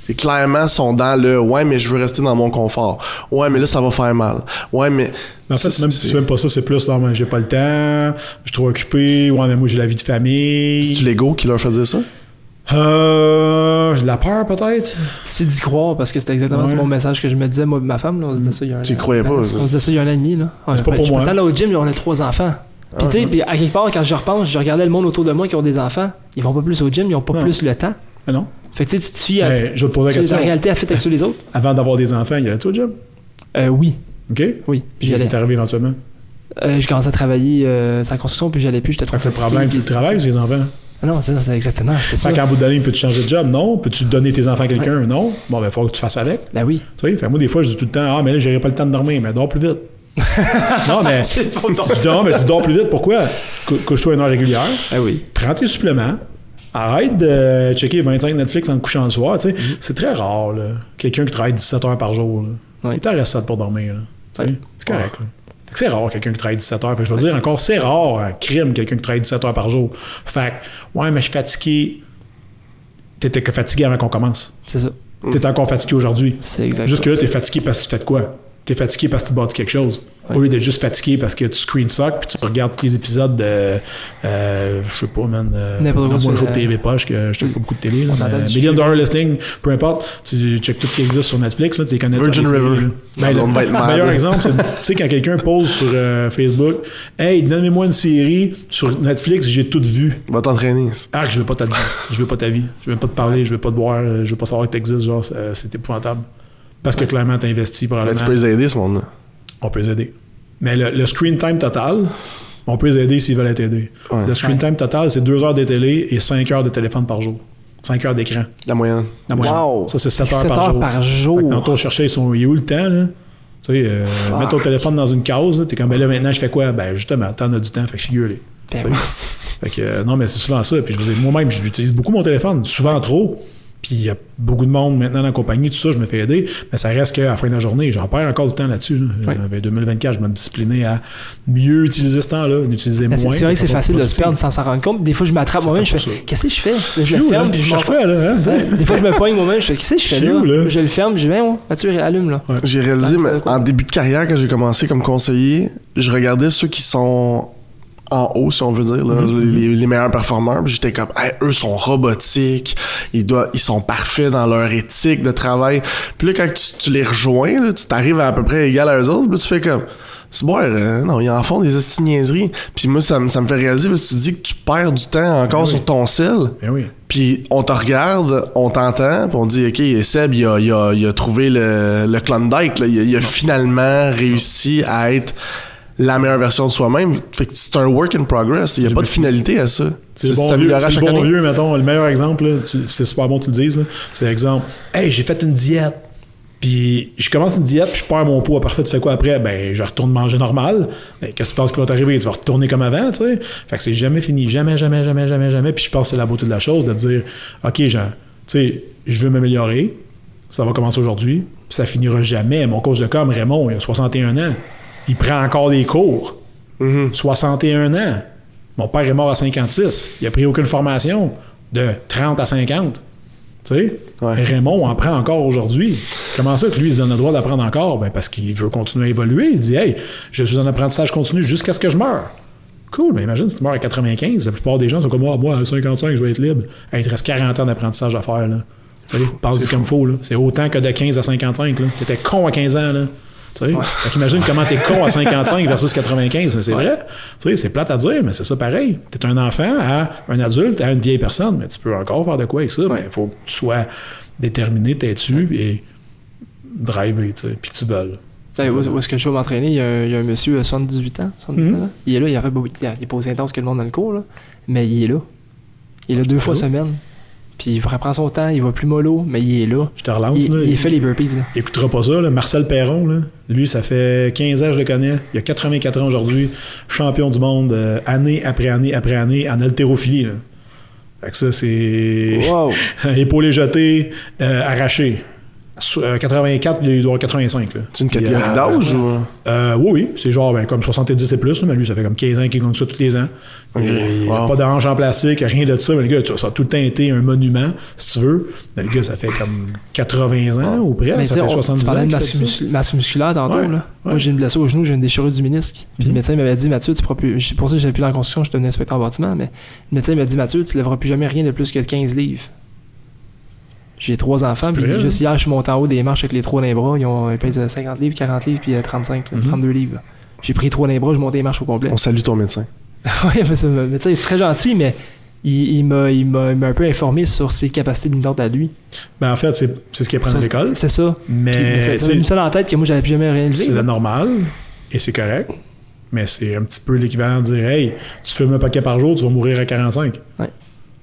C'est clairement sont dans le ouais, mais je veux rester dans mon confort. Ouais, mais là, ça va faire mal. Ouais, mais. Mais en fait, c'est- même c'est- si c'est même pas ça, c'est plus, là, mais j'ai pas le temps, je suis trop occupé, ouais, mais moi j'ai la vie de famille. C'est-tu l'ego qui leur fait dire ça? Euh, j'ai de la peur peut-être. C'est d'y croire parce que c'était exactement Ouais. mon message que je me disais, moi et ma femme, là, on se disait ça il y a un Tu croyais pas, On ça. se disait ça il y a un an et demi, là. C'est pas pour je moi. suis là au gym, on a trois enfants. Puis tu sais, puis à quelque part, quand je repense, je regardais le monde autour de moi qui ont des enfants. Ils vont pas plus au gym, ils ont pas plus le temps. Mais non. Fait que tu sais, tu te fies à. Ben, je te poser la tu- question. La réalité a fait avec ceux les autres? Avant d'avoir des enfants, il y avait tout au job. Euh, oui. OK? Oui. Puis qu'est-ce qui est arrivé éventuellement? Euh, je commençais à travailler euh, sur la construction, puis j'allais plus, j'étais trop Fait que le fatigué, problème, le travail ou c'est les enfants? Non, c'est ça, exactement, c'est ça. Qu'en bout de l'année, peux-tu changer de job? Non. Peux-tu donner tes enfants à quelqu'un? Non. Bon, ben, il faut que tu fasses avec. Ben oui. Tu sais, fait moi, des fois, je dis tout le temps, ah, mais là, j'aurais pas le temps de dormir, mais dors plus vite. non, mais. Dis, non, mais tu dors plus vite, pourquoi? Cou- Couche-toi une heure régulière, Ah oui. prends tes suppléments, arrête de checker 25 Netflix en te couchant le soir. tu sais. C'est très rare, là, quelqu'un qui travaille 17 heures par jour. Là. Ouais. Il t'en reste 7 pour dormir. là. Tu Ouais. C'est correct. là. C'est rare quelqu'un qui travaille 17 heures. Fait que je veux dire encore, c'est rare un crime quelqu'un qui travaille 17 heures par jour. Fait que, ouais, mais je suis fatigué. T'étais que fatigué avant qu'on commence. C'est ça. T'es encore fatigué aujourd'hui. C'est exactement Juste que là, t'es fatigué parce que tu fais de quoi? T'es fatigué parce que tu bâtis quelque chose. Au lieu d'être juste fatigué parce que tu screen suck puis tu regardes tous les épisodes de. Euh, je sais pas, man. Euh, N'importe quoi moi, je joue la- TV Poche, que je check pas beaucoup de télé. là, mais. Million Dollar Listing, peu importe. Tu check tout ce qui existe sur Netflix, là, tu les connais Virgin River. Ben, le meilleur exemple, c'est tu sais, quand quelqu'un pose sur euh, Facebook Hey, donnez-moi une série sur Netflix, j'ai tout vu. Va t'entraîner. Ah, je veux pas ta vie. Je veux pas ta vie. Je veux pas te parler. Je veux pas te voir. Je veux pas savoir que t'existes. Genre, c'est c'est épouvantable. Parce que clairement, t'as investi Là, probablement. tu peux les aider, ce monde-là. On peut les aider. Mais le, le screen time total, on peut les aider s'ils veulent être aidés. Ouais. Le screen time total, c'est 2 heures de télé et 5 heures de téléphone par jour. 5 heures d'écran. La moyenne. La moyenne. Wow! Ça, c'est 7 heures 7 par heures jour. par jour. tantôt, on cherchait, ils sont, il est où le temps, là? Tu sais, euh, mets ton téléphone dans une case, t'es comme, ben là, maintenant, je fais quoi? Ben, justement, t'en as du temps, fait que figure-les. Ben Tu. Fait que, euh, non, mais c'est souvent ça. Puis je vous dis, moi-même, j'utilise beaucoup mon téléphone, souvent trop. Puis il y a beaucoup de monde maintenant dans la compagnie, tout ça, je me fais aider. Mais ça reste qu'à la fin de la journée, j'en perds encore du temps là-dessus. Là. Ouais. Euh, 2024, je vais me discipliner à mieux utiliser ce temps-là, d'utiliser Mais moins. C'est vrai que c'est facile de se perdre sans s'en rendre compte. Des fois, je m'attrape moi-même, je fais. Qu'est-ce que je fais? Je Je le où, ferme, là? puis Je je quoi, là? hein? Des fois, je me poigne moi-même, je fais Qu'est-ce que je fais là? où, là? Je le ferme, je dis Ben, Mathieu, allume là. J'ai réalisé, mais en début de carrière, quand j'ai commencé comme conseiller, je regardais ceux qui sont en haut, si on veut dire, là, Mm-hmm. les, les meilleurs performeurs. puis J'étais comme, Hey, eux sont robotiques, ils, doivent, ils sont parfaits dans leur éthique de travail. Puis là, quand tu, tu les rejoins, là, tu t'arrives à, à peu près égal à eux autres, puis là, tu fais comme, c'est bon, euh, non, ils en font des niaiseries. Puis moi, ça, me- ça me fait réaliser parce que tu dis que tu perds du temps encore oui. sur ton sel. Ben oui. Puis on te regarde, on t'entend, puis on dit OK, Seb, il a, il a, il a trouvé le, le Klondike, là. Il, a, il a finalement réussi à être la meilleure version de soi-même. Fait que c'est un work in progress. Il n'y a pas de finalité à ça. C'est bon, vieux, à le chaque bon année. vieux, mettons, le meilleur exemple, c'est super bon que tu le dises, c'est l'exemple. Hey, j'ai fait une diète. Puis je commence une diète, puis je perds mon poids. Parfait, tu fais quoi après? Ben, je retourne manger normal. Ben, qu'est-ce que tu penses qui va t'arriver? Tu vas retourner comme avant, tu sais? Fait que c'est jamais fini. Jamais, jamais, jamais, jamais, jamais. Puis je pense que c'est la beauté de la chose de dire, OK, Jean, tu sais, je veux m'améliorer. Ça va commencer aujourd'hui. Puis ça finira jamais. Mon coach de com, Raymond, il a 61 ans. Il prend encore des cours. Mhm. 61 ans. Mon père est mort à 56. Il a pris aucune formation de 30 à 50. Tu sais? Ouais. Raymond en prend encore aujourd'hui. Comment ça que lui, il se donne le droit d'apprendre encore? Ben parce qu'il veut continuer à évoluer. Il se dit, hey, je suis en apprentissage continu jusqu'à ce que je meure. Cool, mais imagine si tu meurs à 95, la plupart des gens sont comme moi, moi à 55, je vais être libre. Hey, il te reste 40 ans d'apprentissage à faire. Là. Tu sais, pense comme faut. là. C'est autant que de 15 à 55. Tu étais con à 15 ans. Là. Fait qu'imagine comment t'es con à 55 versus 95. mais C'est vrai. Tu sais, c'est plate à dire, mais c'est ça pareil. T'es un enfant à un adulte, à une vieille personne, mais tu peux encore faire de quoi avec ça. Mais il faut que tu sois déterminé, têtu et sais, puis que tu sais, où, où est-ce que je vais m'entraîner? Il y, a un, il y a un monsieur à 78 ans. 79 Mhm. ans. Il est là, il, a fait beaucoup- il est pas aussi intense que le monde dans le cours, là, mais il est là. Il est là deux fois semaine. Puis il reprend son temps, il va plus mollo, mais il est là. Je te relance. Il, là, il fait les burpees. Là. Il écoutera pas ça, là. Marcel Perron, là. lui, ça fait 15 ans que je le connais. Il a 84 ans aujourd'hui, champion du monde, euh, année après année après année, en haltérophilie. Là. Fait que ça, c'est Wow! épaulé jeté, euh, arraché. Sou- euh, 84, il doit avoir 85. Là. C'est une catégorie euh, d'âge ou? euh, oui, oui. C'est genre ben, comme 70 et plus, là, mais lui, ça fait comme 15 ans qu'il gagne ça tous les ans. Ok. Il n'y a Wow. pas d'ange en plastique, rien de ça. Mais le gars, ça a tout le temps été un monument, si tu veux. Mais le gars, ça fait comme 80 ans ou près. Mais ça fait on- 70 tu parlais ans. de masse, muscu- musculaire tantôt. Ouais, Là. ouais. Moi, j'ai une blessure au genou, j'ai une déchirure du ménisque. Puis le Mhm. médecin m'avait dit Mathieu, tu pourras plus. C'est pour ça j'avais plus la construction, je devenais inspecteur en bâtiment. Mais le médecin m'a dit Mathieu, tu lèveras plus jamais rien de plus que 15 livres. J'ai trois enfants, puis vrai, hein? juste hier, je suis monté en haut des marches avec les trois dans les bras. Ils, ont, ils pèsent 50 livres, 40 livres, puis euh, 35, là, Mhm. 32 livres. J'ai pris trois dans les bras, je montais les marches au complet. On salue ton médecin. oui, mais, ça- mais il est très gentil, mais il, il m'a un peu informé sur ses capacités limitantes à lui. Ben, en fait, c'est ce qu'il apprend à l'école. C'est ça. Puis, Mais ça, m'a mis ça dans la tête que moi, j'allais plus jamais rien c'est lever. le là. normal et c'est correct. Mais c'est un petit peu l'équivalent de dire Hey, tu fumes un paquet par jour, tu vas mourir à 45. Ouais.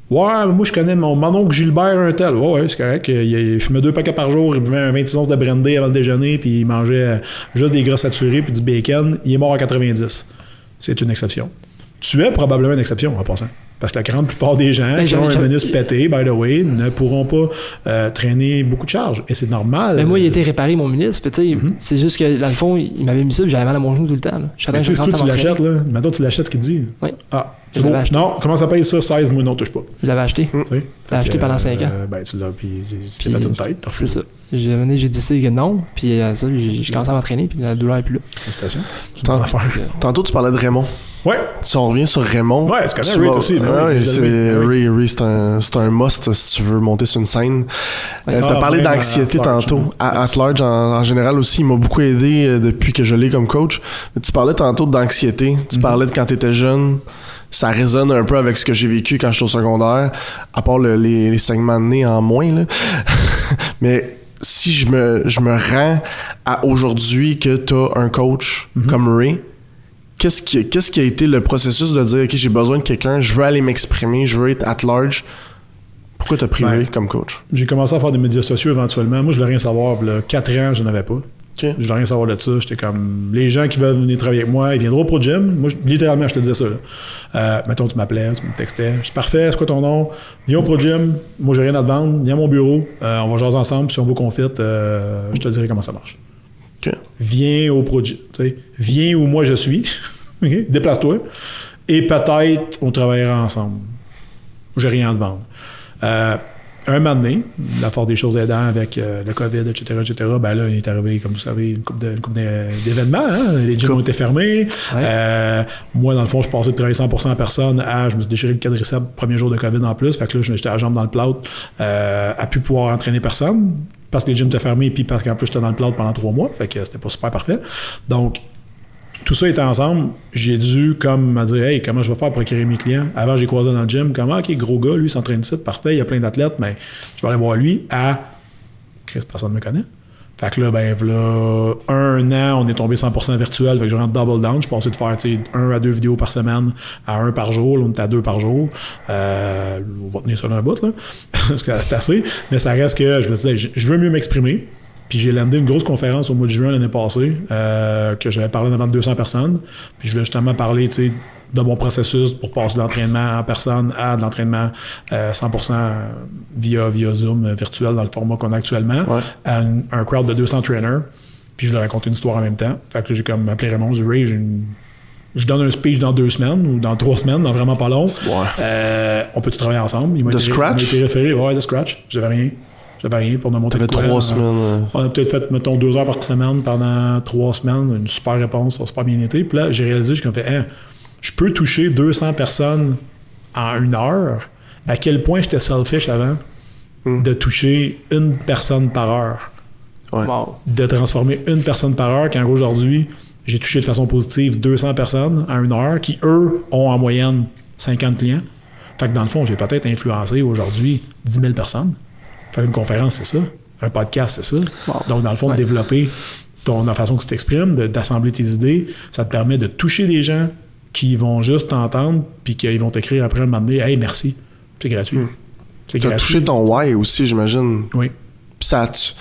Ouais, moi je connais mon, mon oncle Gilbert un tel. Ouais, ouais, c'est correct. Il, il fumait deux paquets par jour, il buvait un 26 onces de brandy avant le déjeuner, puis il mangeait euh, juste des gras saturés puis du bacon. Il est mort à 90. C'est une exception. Tu es probablement une exception en passant. Parce que la grande plupart des gens Ben, qui ont un ménisque pété, by the way, ne pourront pas euh, traîner beaucoup de charges. Et c'est normal. Mais moi, il a été réparé mon ministre. Mhm. c'est juste que, dans le fond, il m'avait mis ça, puis j'avais mal à mon genou tout le temps. là. Je Mais savais tu sais, tu l'achètes, là. Maintenant, tu l'achètes ce qu'il te dit. Oui. Ah, Je c'est bon. l'avais acheté? Non, comment ça paye ça? 16, moi, non, touche pas. Je l'avais acheté? Tu sais? Je l'ai acheté pendant 5 ans? euh, ben, tu l'as, puis tu t'es fait une tête. C'est ça. J'ai amené, j'ai décidé que non. Puis, euh, ça, j'ai commencé à m'entraîner, puis la douleur est plus là. Félicitations. C'est. Tantôt, tu parlais de Raymond. Ouais. Si on revient sur Raymond. Ouais, tu tu Ray vas- aussi, ben Ah oui, c'est. Ray, Ray, c'est un, c'est un must si tu veux monter sur une scène. Ouais. Euh, T'as Ah, parlé même d'anxiété tantôt. À, at large, en, en général aussi, il m'a beaucoup aidé euh, depuis que je l'ai comme coach. Mais tu parlais tantôt d'anxiété. Tu Mhm. parlais de quand t'étais jeune. Ça résonne un peu avec ce que j'ai vécu quand j'étais au secondaire, à part le- les, les segments de nez en moins. Là. Mais si je me, je me rends à aujourd'hui que t'as un coach Mhm. comme Ray, qu'est-ce qui, qu'est-ce qui a été le processus de dire, OK, j'ai besoin de quelqu'un, je veux aller m'exprimer, je veux être at large? Pourquoi t'as pris Ben, Ray comme coach? J'ai commencé à faire des médias sociaux éventuellement. Moi, je voulais rien savoir. Là, 4 ans, je n'en avais pas. OK. Je veux rien savoir de ça. J'étais comme, les gens qui veulent venir travailler avec moi, ils viendront pour le gym. Moi, je- littéralement, je te disais ça. Euh, mettons, tu m'appelais, tu me textais. Je suis parfait, c'est quoi ton nom? Viens au Pro Gym. Moi, j'ai rien à te vendre. Viens à mon bureau. Euh, on va jaser ensemble. Si on veut qu'on fit, euh, je te dirai comment ça marche. Viens au Pro Gym. Viens où moi je suis. Déplace-toi. Et peut-être on travaillera ensemble. J'ai rien à te vendre. Un moment donné, la force des choses aidant avec euh, le COVID, etc., etc., ben là, il est arrivé, comme vous savez, une d'é- d'événements. hein. Les gyms ont été fermés. Euh, moi, dans le fond, je passais de travailler 100% en personne à, je me suis déchiré le quadriceps premier jour de COVID en plus. Fait que là, j'étais à la jambe dans le plâtre, euh, à plus pouvoir entraîner personne parce que les gyms étaient fermés puis parce qu'en plus, j'étais dans le plâtre pendant trois mois. Fait que c'était pas super parfait. Donc, tout ça était ensemble, j'ai dû comme me dire Hey, comment je vais faire pour acquérir mes clients? Avant, j'ai croisé dans le gym, comment ok, gros gars, lui, s'entraîne ici, parfait, il y a plein d'athlètes, mais je vais aller voir lui à Chris, personne ne me connaît. Fait que là, ben, un an, on est tombé 100% virtuel. Fait que je rentre double down. Je passais de faire, tu un à deux vidéos par semaine à un par jour. Là, on était à deux par jour. Euh, on va tenir ça dans un bout, là. Parce que c'est assez. Mais ça reste que je me disais, je veux mieux m'exprimer. Puis j'ai landé une grosse conférence au mois de juin l'année passée, euh, que j'avais parlé devant 200 personnes. Puis je voulais justement parler, de mon processus pour passer de l'entraînement en personne à de l'entraînement euh, 100% via, via Zoom euh, virtuel dans le format qu'on a actuellement, Ouais. à un, un crowd de 200 trainers. Puis je leur racontais une histoire en même temps. Fait que j'ai comme appelé Raymond, j'ai dit, une- je donne un speech dans deux semaines ou dans trois semaines, dans vraiment pas long. Ouais. Euh, on peut-tu travailler ensemble? Il m'a De été- scratch? Il m'a été référé, ouais, de scratch. J'avais rien. J'avais rien pour me monter de trois euh, semaines. on a peut-être fait, mettons, deux heures par semaine pendant trois semaines, une super réponse, ça a super bien été. Puis là, j'ai réalisé, j'ai comme fait, Hein, je peux toucher 200 personnes en une heure. À quel point j'étais selfish avant Hmm. de toucher une personne par heure, Ouais. Wow. de transformer une personne par heure, quand aujourd'hui, j'ai touché de façon positive 200 personnes en une heure, qui, eux, ont en moyenne 50 clients. Fait que dans le fond, j'ai peut-être influencé aujourd'hui 10 000 personnes. Faire une conférence, c'est ça. Un podcast, c'est ça. Wow. Donc, dans le fond, Ouais. de développer ton, la façon que tu t'exprimes, d'assembler tes idées, ça te permet de toucher des gens qui vont juste t'entendre, puis qu'ils vont t'écrire après un moment donné, Hey, merci. C'est gratuit. C'est T'as gratuit. touché ton why aussi, j'imagine. Oui. Puis ça. Tu,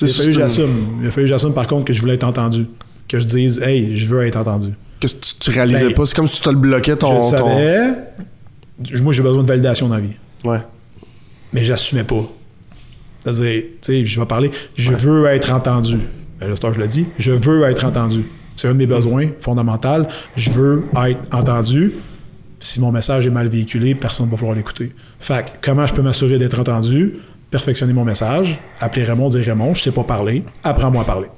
Il a fallu c'est une- j'assume. Il a fallu que j'assume, par contre, que je voulais être entendu. Que je dise, hey, je veux être entendu. que tu, tu réalisais Ben, pas. C'est comme si tu te le bloquais ton. je le ton- savais. Moi, j'ai besoin de validation dans la vie. Ouais. mais j'assumais pas. C'est-à-dire, tu sais, je vais parler, je veux être entendu. Ben, ça que je le dis, je veux être entendu. C'est un de mes besoins fondamentaux. Je veux être entendu. Si mon message est mal véhiculé, personne ne va vouloir l'écouter. Fait que, comment je peux m'assurer d'être entendu? Perfectionner mon message, appeler Raymond, dire Raymond, je sais pas parler, apprends-moi à parler.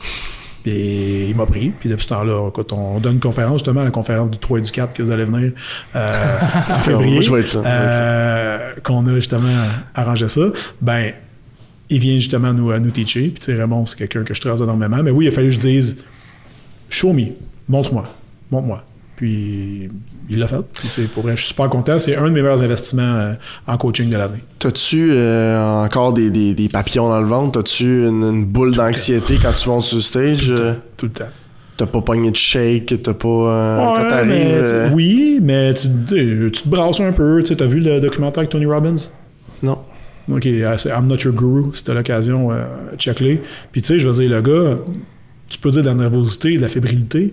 Puis il m'a pris. Puis depuis ce temps-là, écoute, on donne une conférence, justement, la conférence du 3 et du 4 que vous allez venir euh, février. Moi, je vais être là. Je vais être Euh, qu'on a justement arrangé ça. Ben, il vient justement nous, à nous teacher. Puis tu sais, Raymond, c'est quelqu'un que je trace énormément. Mais oui, il a fallu que je dise Show me, montre-moi, montre-moi. Puis il l'a fait. Puis, tu sais, pour vrai, je suis super content. C'est un de mes meilleurs investissements euh, en coaching de l'année. T'as-tu euh, encore des, des, des papillons dans le ventre? T'as-tu une, une boule d'anxiété quand tu montes sur le stage? Euh, Tout le temps. T'as pas pogné de shake? T'as pas. euh, quand t'arrives. euh, oui, mais tu te brasses un peu. Tu as vu le documentaire avec Tony Robbins? Non. OK, euh, c'est I'm Not Your Guru, c'était l'occasion, euh, check-les. Puis tu sais, je veux dire, le gars, tu peux dire de la nervosité, de la fébrilité. De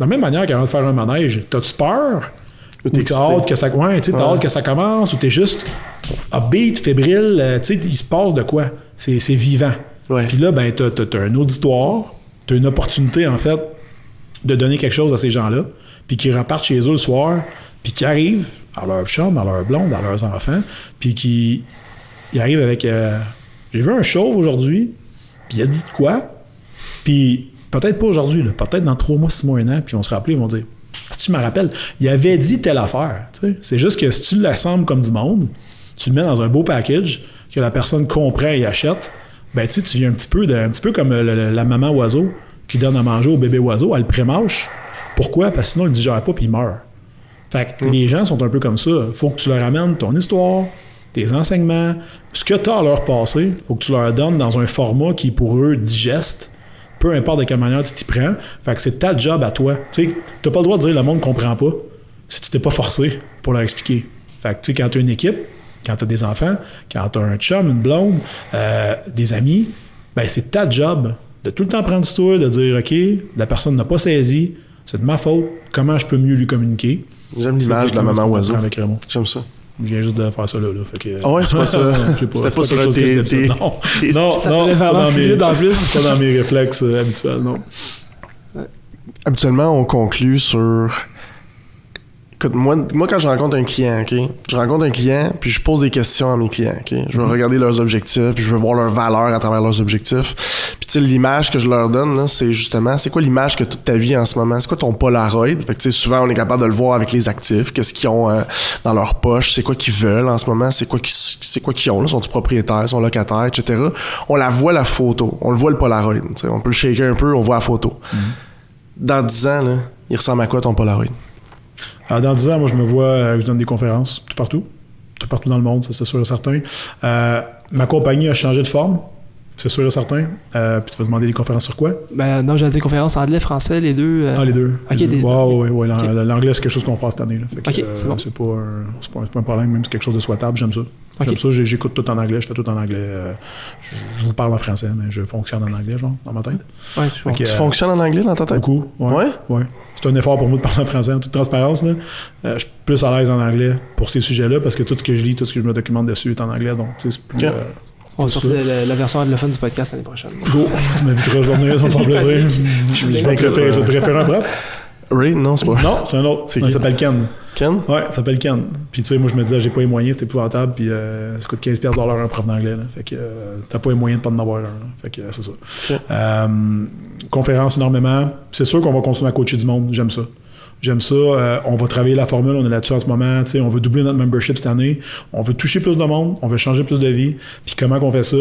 la même manière qu'avant de faire un manège, t'as-tu peur? Ou t'es hâte que ça, ouais, t'as Ouais. hâte que ça commence, ou t'es juste upbeat, fébrile, euh, tu sais, il se passe de quoi? C'est c'est vivant. Ouais. Puis là, ben, t'as, t'as- un auditoire, t'as une opportunité, en fait, de donner quelque chose à ces gens-là, puis qui repartent chez eux le soir, puis qui arrivent à leur chambre, à leur blonde, à leurs enfants, puis qui ils arrivent avec euh, J'ai vu un chauve aujourd'hui, puis il a dit de quoi, puis peut-être pas aujourd'hui, peut-être dans trois mois, six mois, un an, puis on se rappelle, ils vont dire Si tu me rappelles, il avait dit telle affaire. tu sais. C'est juste que si tu l'assembles comme du monde, tu le mets dans un beau package, que la personne comprend et achète, ben tu sais, tu viens un petit peu, de, un petit peu comme euh, le- le- la maman oiseau qui donne à manger au bébé oiseau, elle le prémâche. Pourquoi? Parce que sinon, il ne digère pas puis il meurt. Fait que les gens sont un peu comme ça. faut que tu leur amènes ton histoire, tes enseignements, ce que tu as à leur passer, faut que tu leur donnes dans un format qui, pour eux, digeste, peu importe de quelle manière tu t'y prends. Fait que c'est ta job à toi. Tu t'as pas le droit de dire le monde comprend pas si tu t'es pas forcé pour leur expliquer. Fait que, tu sais, quand tu as une équipe, quand tu as des enfants, quand tu as un chum, une blonde, euh, des amis, ben c'est ta job de tout le temps prendre tour, de dire, OK, la personne n'a pas saisi, c'est de ma faute, comment je peux mieux lui communiquer? J'aime l'image de la maman oiseau. J'aime ça. Je viens juste de faire ça là. là fait que, Ah ouais, c'est pas ça. Je sais pas, C'était c'est pas sur quelque un chose que tes- Non, non, Ça non, pas dans mes- en plus. c'est pas dans mes réflexes euh, habituels, non. Habituellement, on conclut sur. Écoute, moi, moi, quand je rencontre un client, OK, je rencontre un client, puis je pose des questions à mes clients, OK. Je veux regarder leurs objectifs, puis je veux voir leur valeur à travers leurs objectifs. Puis, tu sais, l'image que je leur donne, là, c'est justement, c'est quoi l'image que toute ta vie en ce moment? C'est quoi ton Polaroid? Fait que, tu sais, souvent, on est capable de le voir avec les actifs. Qu'est-ce qu'ils ont euh, dans leur poche? C'est quoi qu'ils veulent en ce moment? C'est quoi qu'ils, c'est quoi qu'ils ont, là? Sont-ils propriétaires? Sont locataires? Etc. On la voit, la photo. On le voit, le Polaroid. tu sais. On peut le shaker un peu, on voit la photo. Dans 10 ans, là, il ressemble à quoi ton Polaroid? Alors, dans 10 ans, moi, je me vois, euh, je donne des conférences tout partout. Tout partout dans le monde, ça, c'est sûr et certain. Euh, ma compagnie a changé de forme, c'est sûr et certain. Euh, puis tu vas demander des conférences sur quoi? Ben non, j'ai dit conférence anglais, français, les deux. euh, Ah, les deux. Ok, Les deux. des- Ouais, ouais. L'anglais, c'est quelque chose qu'on fera cette année. Là. Fait que, Ok, euh, c'est bon. c'est pas, un- c'est pas, un- c'est pas un problème, même si c'est quelque chose de souhaitable, j'aime ça. J'aime ça, j'écoute tout en anglais, je fais tout en anglais. euh, je, vous parle en français, mais je fonctionne en anglais, genre, dans ma tête. Ouais. Fait Tu euh, fonctionnes en anglais dans ta tête? Beaucoup, ouais. Ouais? Ouais. C'est un effort pour moi de parler en français en toute transparence. Là. Euh, je suis plus à l'aise en anglais pour ces sujets-là parce que tout ce que je lis, tout ce que je me documente dessus est en anglais. Donc, tu sais, c'est plus. Euh, On va sortir la, la version anglophone du podcast l'année prochaine. Go, tu m'inviteras, je vais venir, ça va me faire plaisir. Je vais te référer, un prof. Ray? Non, c'est pas. Non, c'est un autre. Il s'appelle Ken. Ken? Ouais, il s'appelle Ken. Puis tu sais, moi je me disais, j'ai pas les moyens, c'est épouvantable. Puis euh, ça coûte 15$ piastres de l'heure un prof d'anglais. Fait que euh, t'as pas les moyens de pas en avoir un. là. Fait que euh, c'est ça. Conférence énormément. C'est sûr qu'on va continuer à coacher du monde. J'aime ça. J'aime ça. Euh, on va travailler la formule. On est là-dessus en ce moment. Tu sais, on veut doubler notre membership cette année. On veut toucher plus de monde. On veut changer plus de vie. Puis comment qu'on fait ça?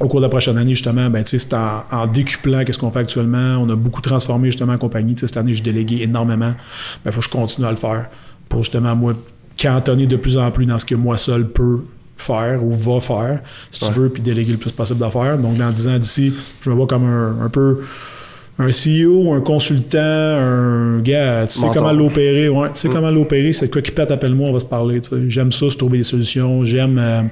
Au cours de la prochaine année, justement, ben, tu sais, c'est en, en décuplant qu'est-ce qu'on fait actuellement. On a beaucoup transformé, justement, la compagnie. Tu sais, cette année, j'ai délégué énormément. Il faut que je continue à le faire pour, justement, moi, cantonner de plus en plus dans ce que moi seul peux faire ou va faire, si tu veux, puis déléguer le plus possible d'affaires. Donc, dans 10 ans d'ici, je me vois comme un, un peu un CEO, un consultant, un gars, tu sais Mentor. comment l'opérer, ouais, tu sais Mm. comment l'opérer, c'est quoi qui pète, appelle-moi, on va se parler, tu sais. J'aime ça, se trouver des solutions, j'aime euh,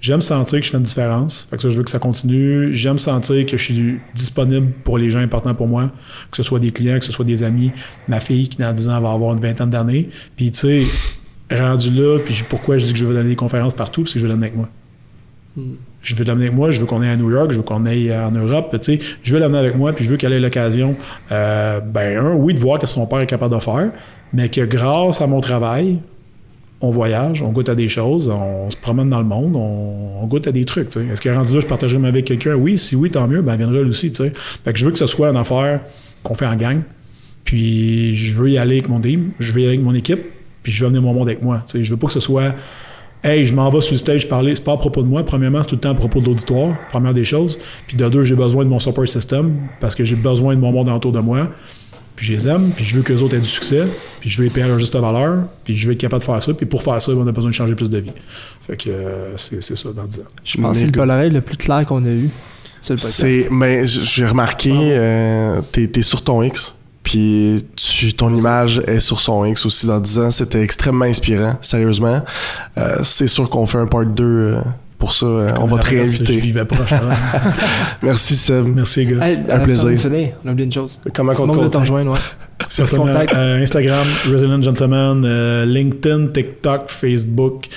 j'aime sentir que je fais une différence, fait que ça, je veux que ça continue, j'aime sentir que je suis disponible pour les gens importants pour moi, que ce soit des clients, que ce soit des amis, ma fille qui dans 10 ans va avoir une vingtaine d'années, puis tu sais, rendu là, puis pourquoi je dis que je veux donner des conférences partout, parce que je veux l'amener avec moi. Je veux l'amener avec moi, je veux qu'on aille à New York, je veux qu'on aille en Europe, tu sais, je veux l'amener avec moi, puis je veux qu'elle ait l'occasion, euh, ben, un, oui, de voir ce que son père est capable de faire, mais que grâce à mon travail, on voyage, on goûte à des choses, on se promène dans le monde, on, goûte à des trucs. Est-ce que rendu là, je partagerai avec quelqu'un? Oui, si oui, tant mieux, ben, viendra elle aussi, tu sais. Fait que je veux que ce soit une affaire qu'on fait en gang, puis je veux y aller avec mon team, je veux y aller avec mon équipe, puis je veux amener mon monde avec moi, tu sais. Je veux pas que ce soit Hey, je m'en vais sur le stage parler. C'est pas à propos de moi. Premièrement, c'est tout le temps à propos de l'auditoire. Première des choses. Puis de deux, j'ai besoin de mon support system parce que j'ai besoin de mon monde autour de moi. Puis je les aime, puis je veux qu'eux autres aient du succès, puis je veux les payer à leur juste valeur, puis je veux être capable de faire ça. Puis pour faire ça, on a besoin de changer plus de vie. Fait que euh, c'est c'est ça dans 10 ans. Je pense que c'est le. Polaroid le plus clair qu'on a eu. C'est, j- j'ai remarqué, euh, t'es, t'es sur ton X, puis tu, ton image est sur son X aussi dans 10 ans. C'était extrêmement inspirant, sérieusement. Euh, c'est sûr qu'on fait un part 2 euh, pour ça. euh, on va te Je réinviter. vivais hein. Merci Seb. Merci, gars. Hey, Un plaisir. On a oublié une chose. Comment le te de t'en rejoindre, ouais. Certainement. contact. Euh, Instagram, Resident Gentleman, euh, LinkedIn, TikTok, Facebook.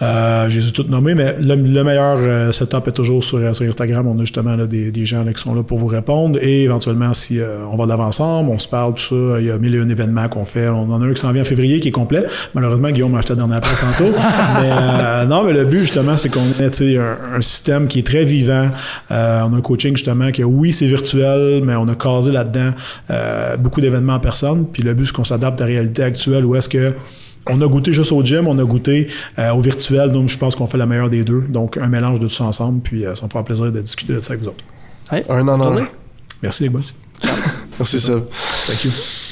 Euh, J'ai tout nommé, mais le, le meilleur euh, setup est toujours sur, sur Instagram. On a justement là, des, des gens là, qui sont là pour vous répondre. Et éventuellement, si euh, on va de l'avant ensemble, on se parle, tout ça, il y a mille et un événements qu'on fait. On en a un qui s'en vient en février qui est complet. Malheureusement, Guillaume m'a acheté la dernière place tantôt. mais euh, non, mais le but, justement, c'est qu'on ait un, un système qui est très vivant. Euh, on a un coaching, justement, que oui, c'est virtuel, mais on a casé là-dedans euh, beaucoup d'événements en personne. Puis le but, c'est qu'on s'adapte à la réalité actuelle où est-ce que on a goûté juste au gym, on a goûté euh, au virtuel, donc je pense qu'on fait la meilleure des deux. Donc un mélange de tout ça ensemble, puis euh, ça me fera plaisir de discuter de ça avec vous autres. Hey, Un an. Merci les boys. Merci Seb. Thank you.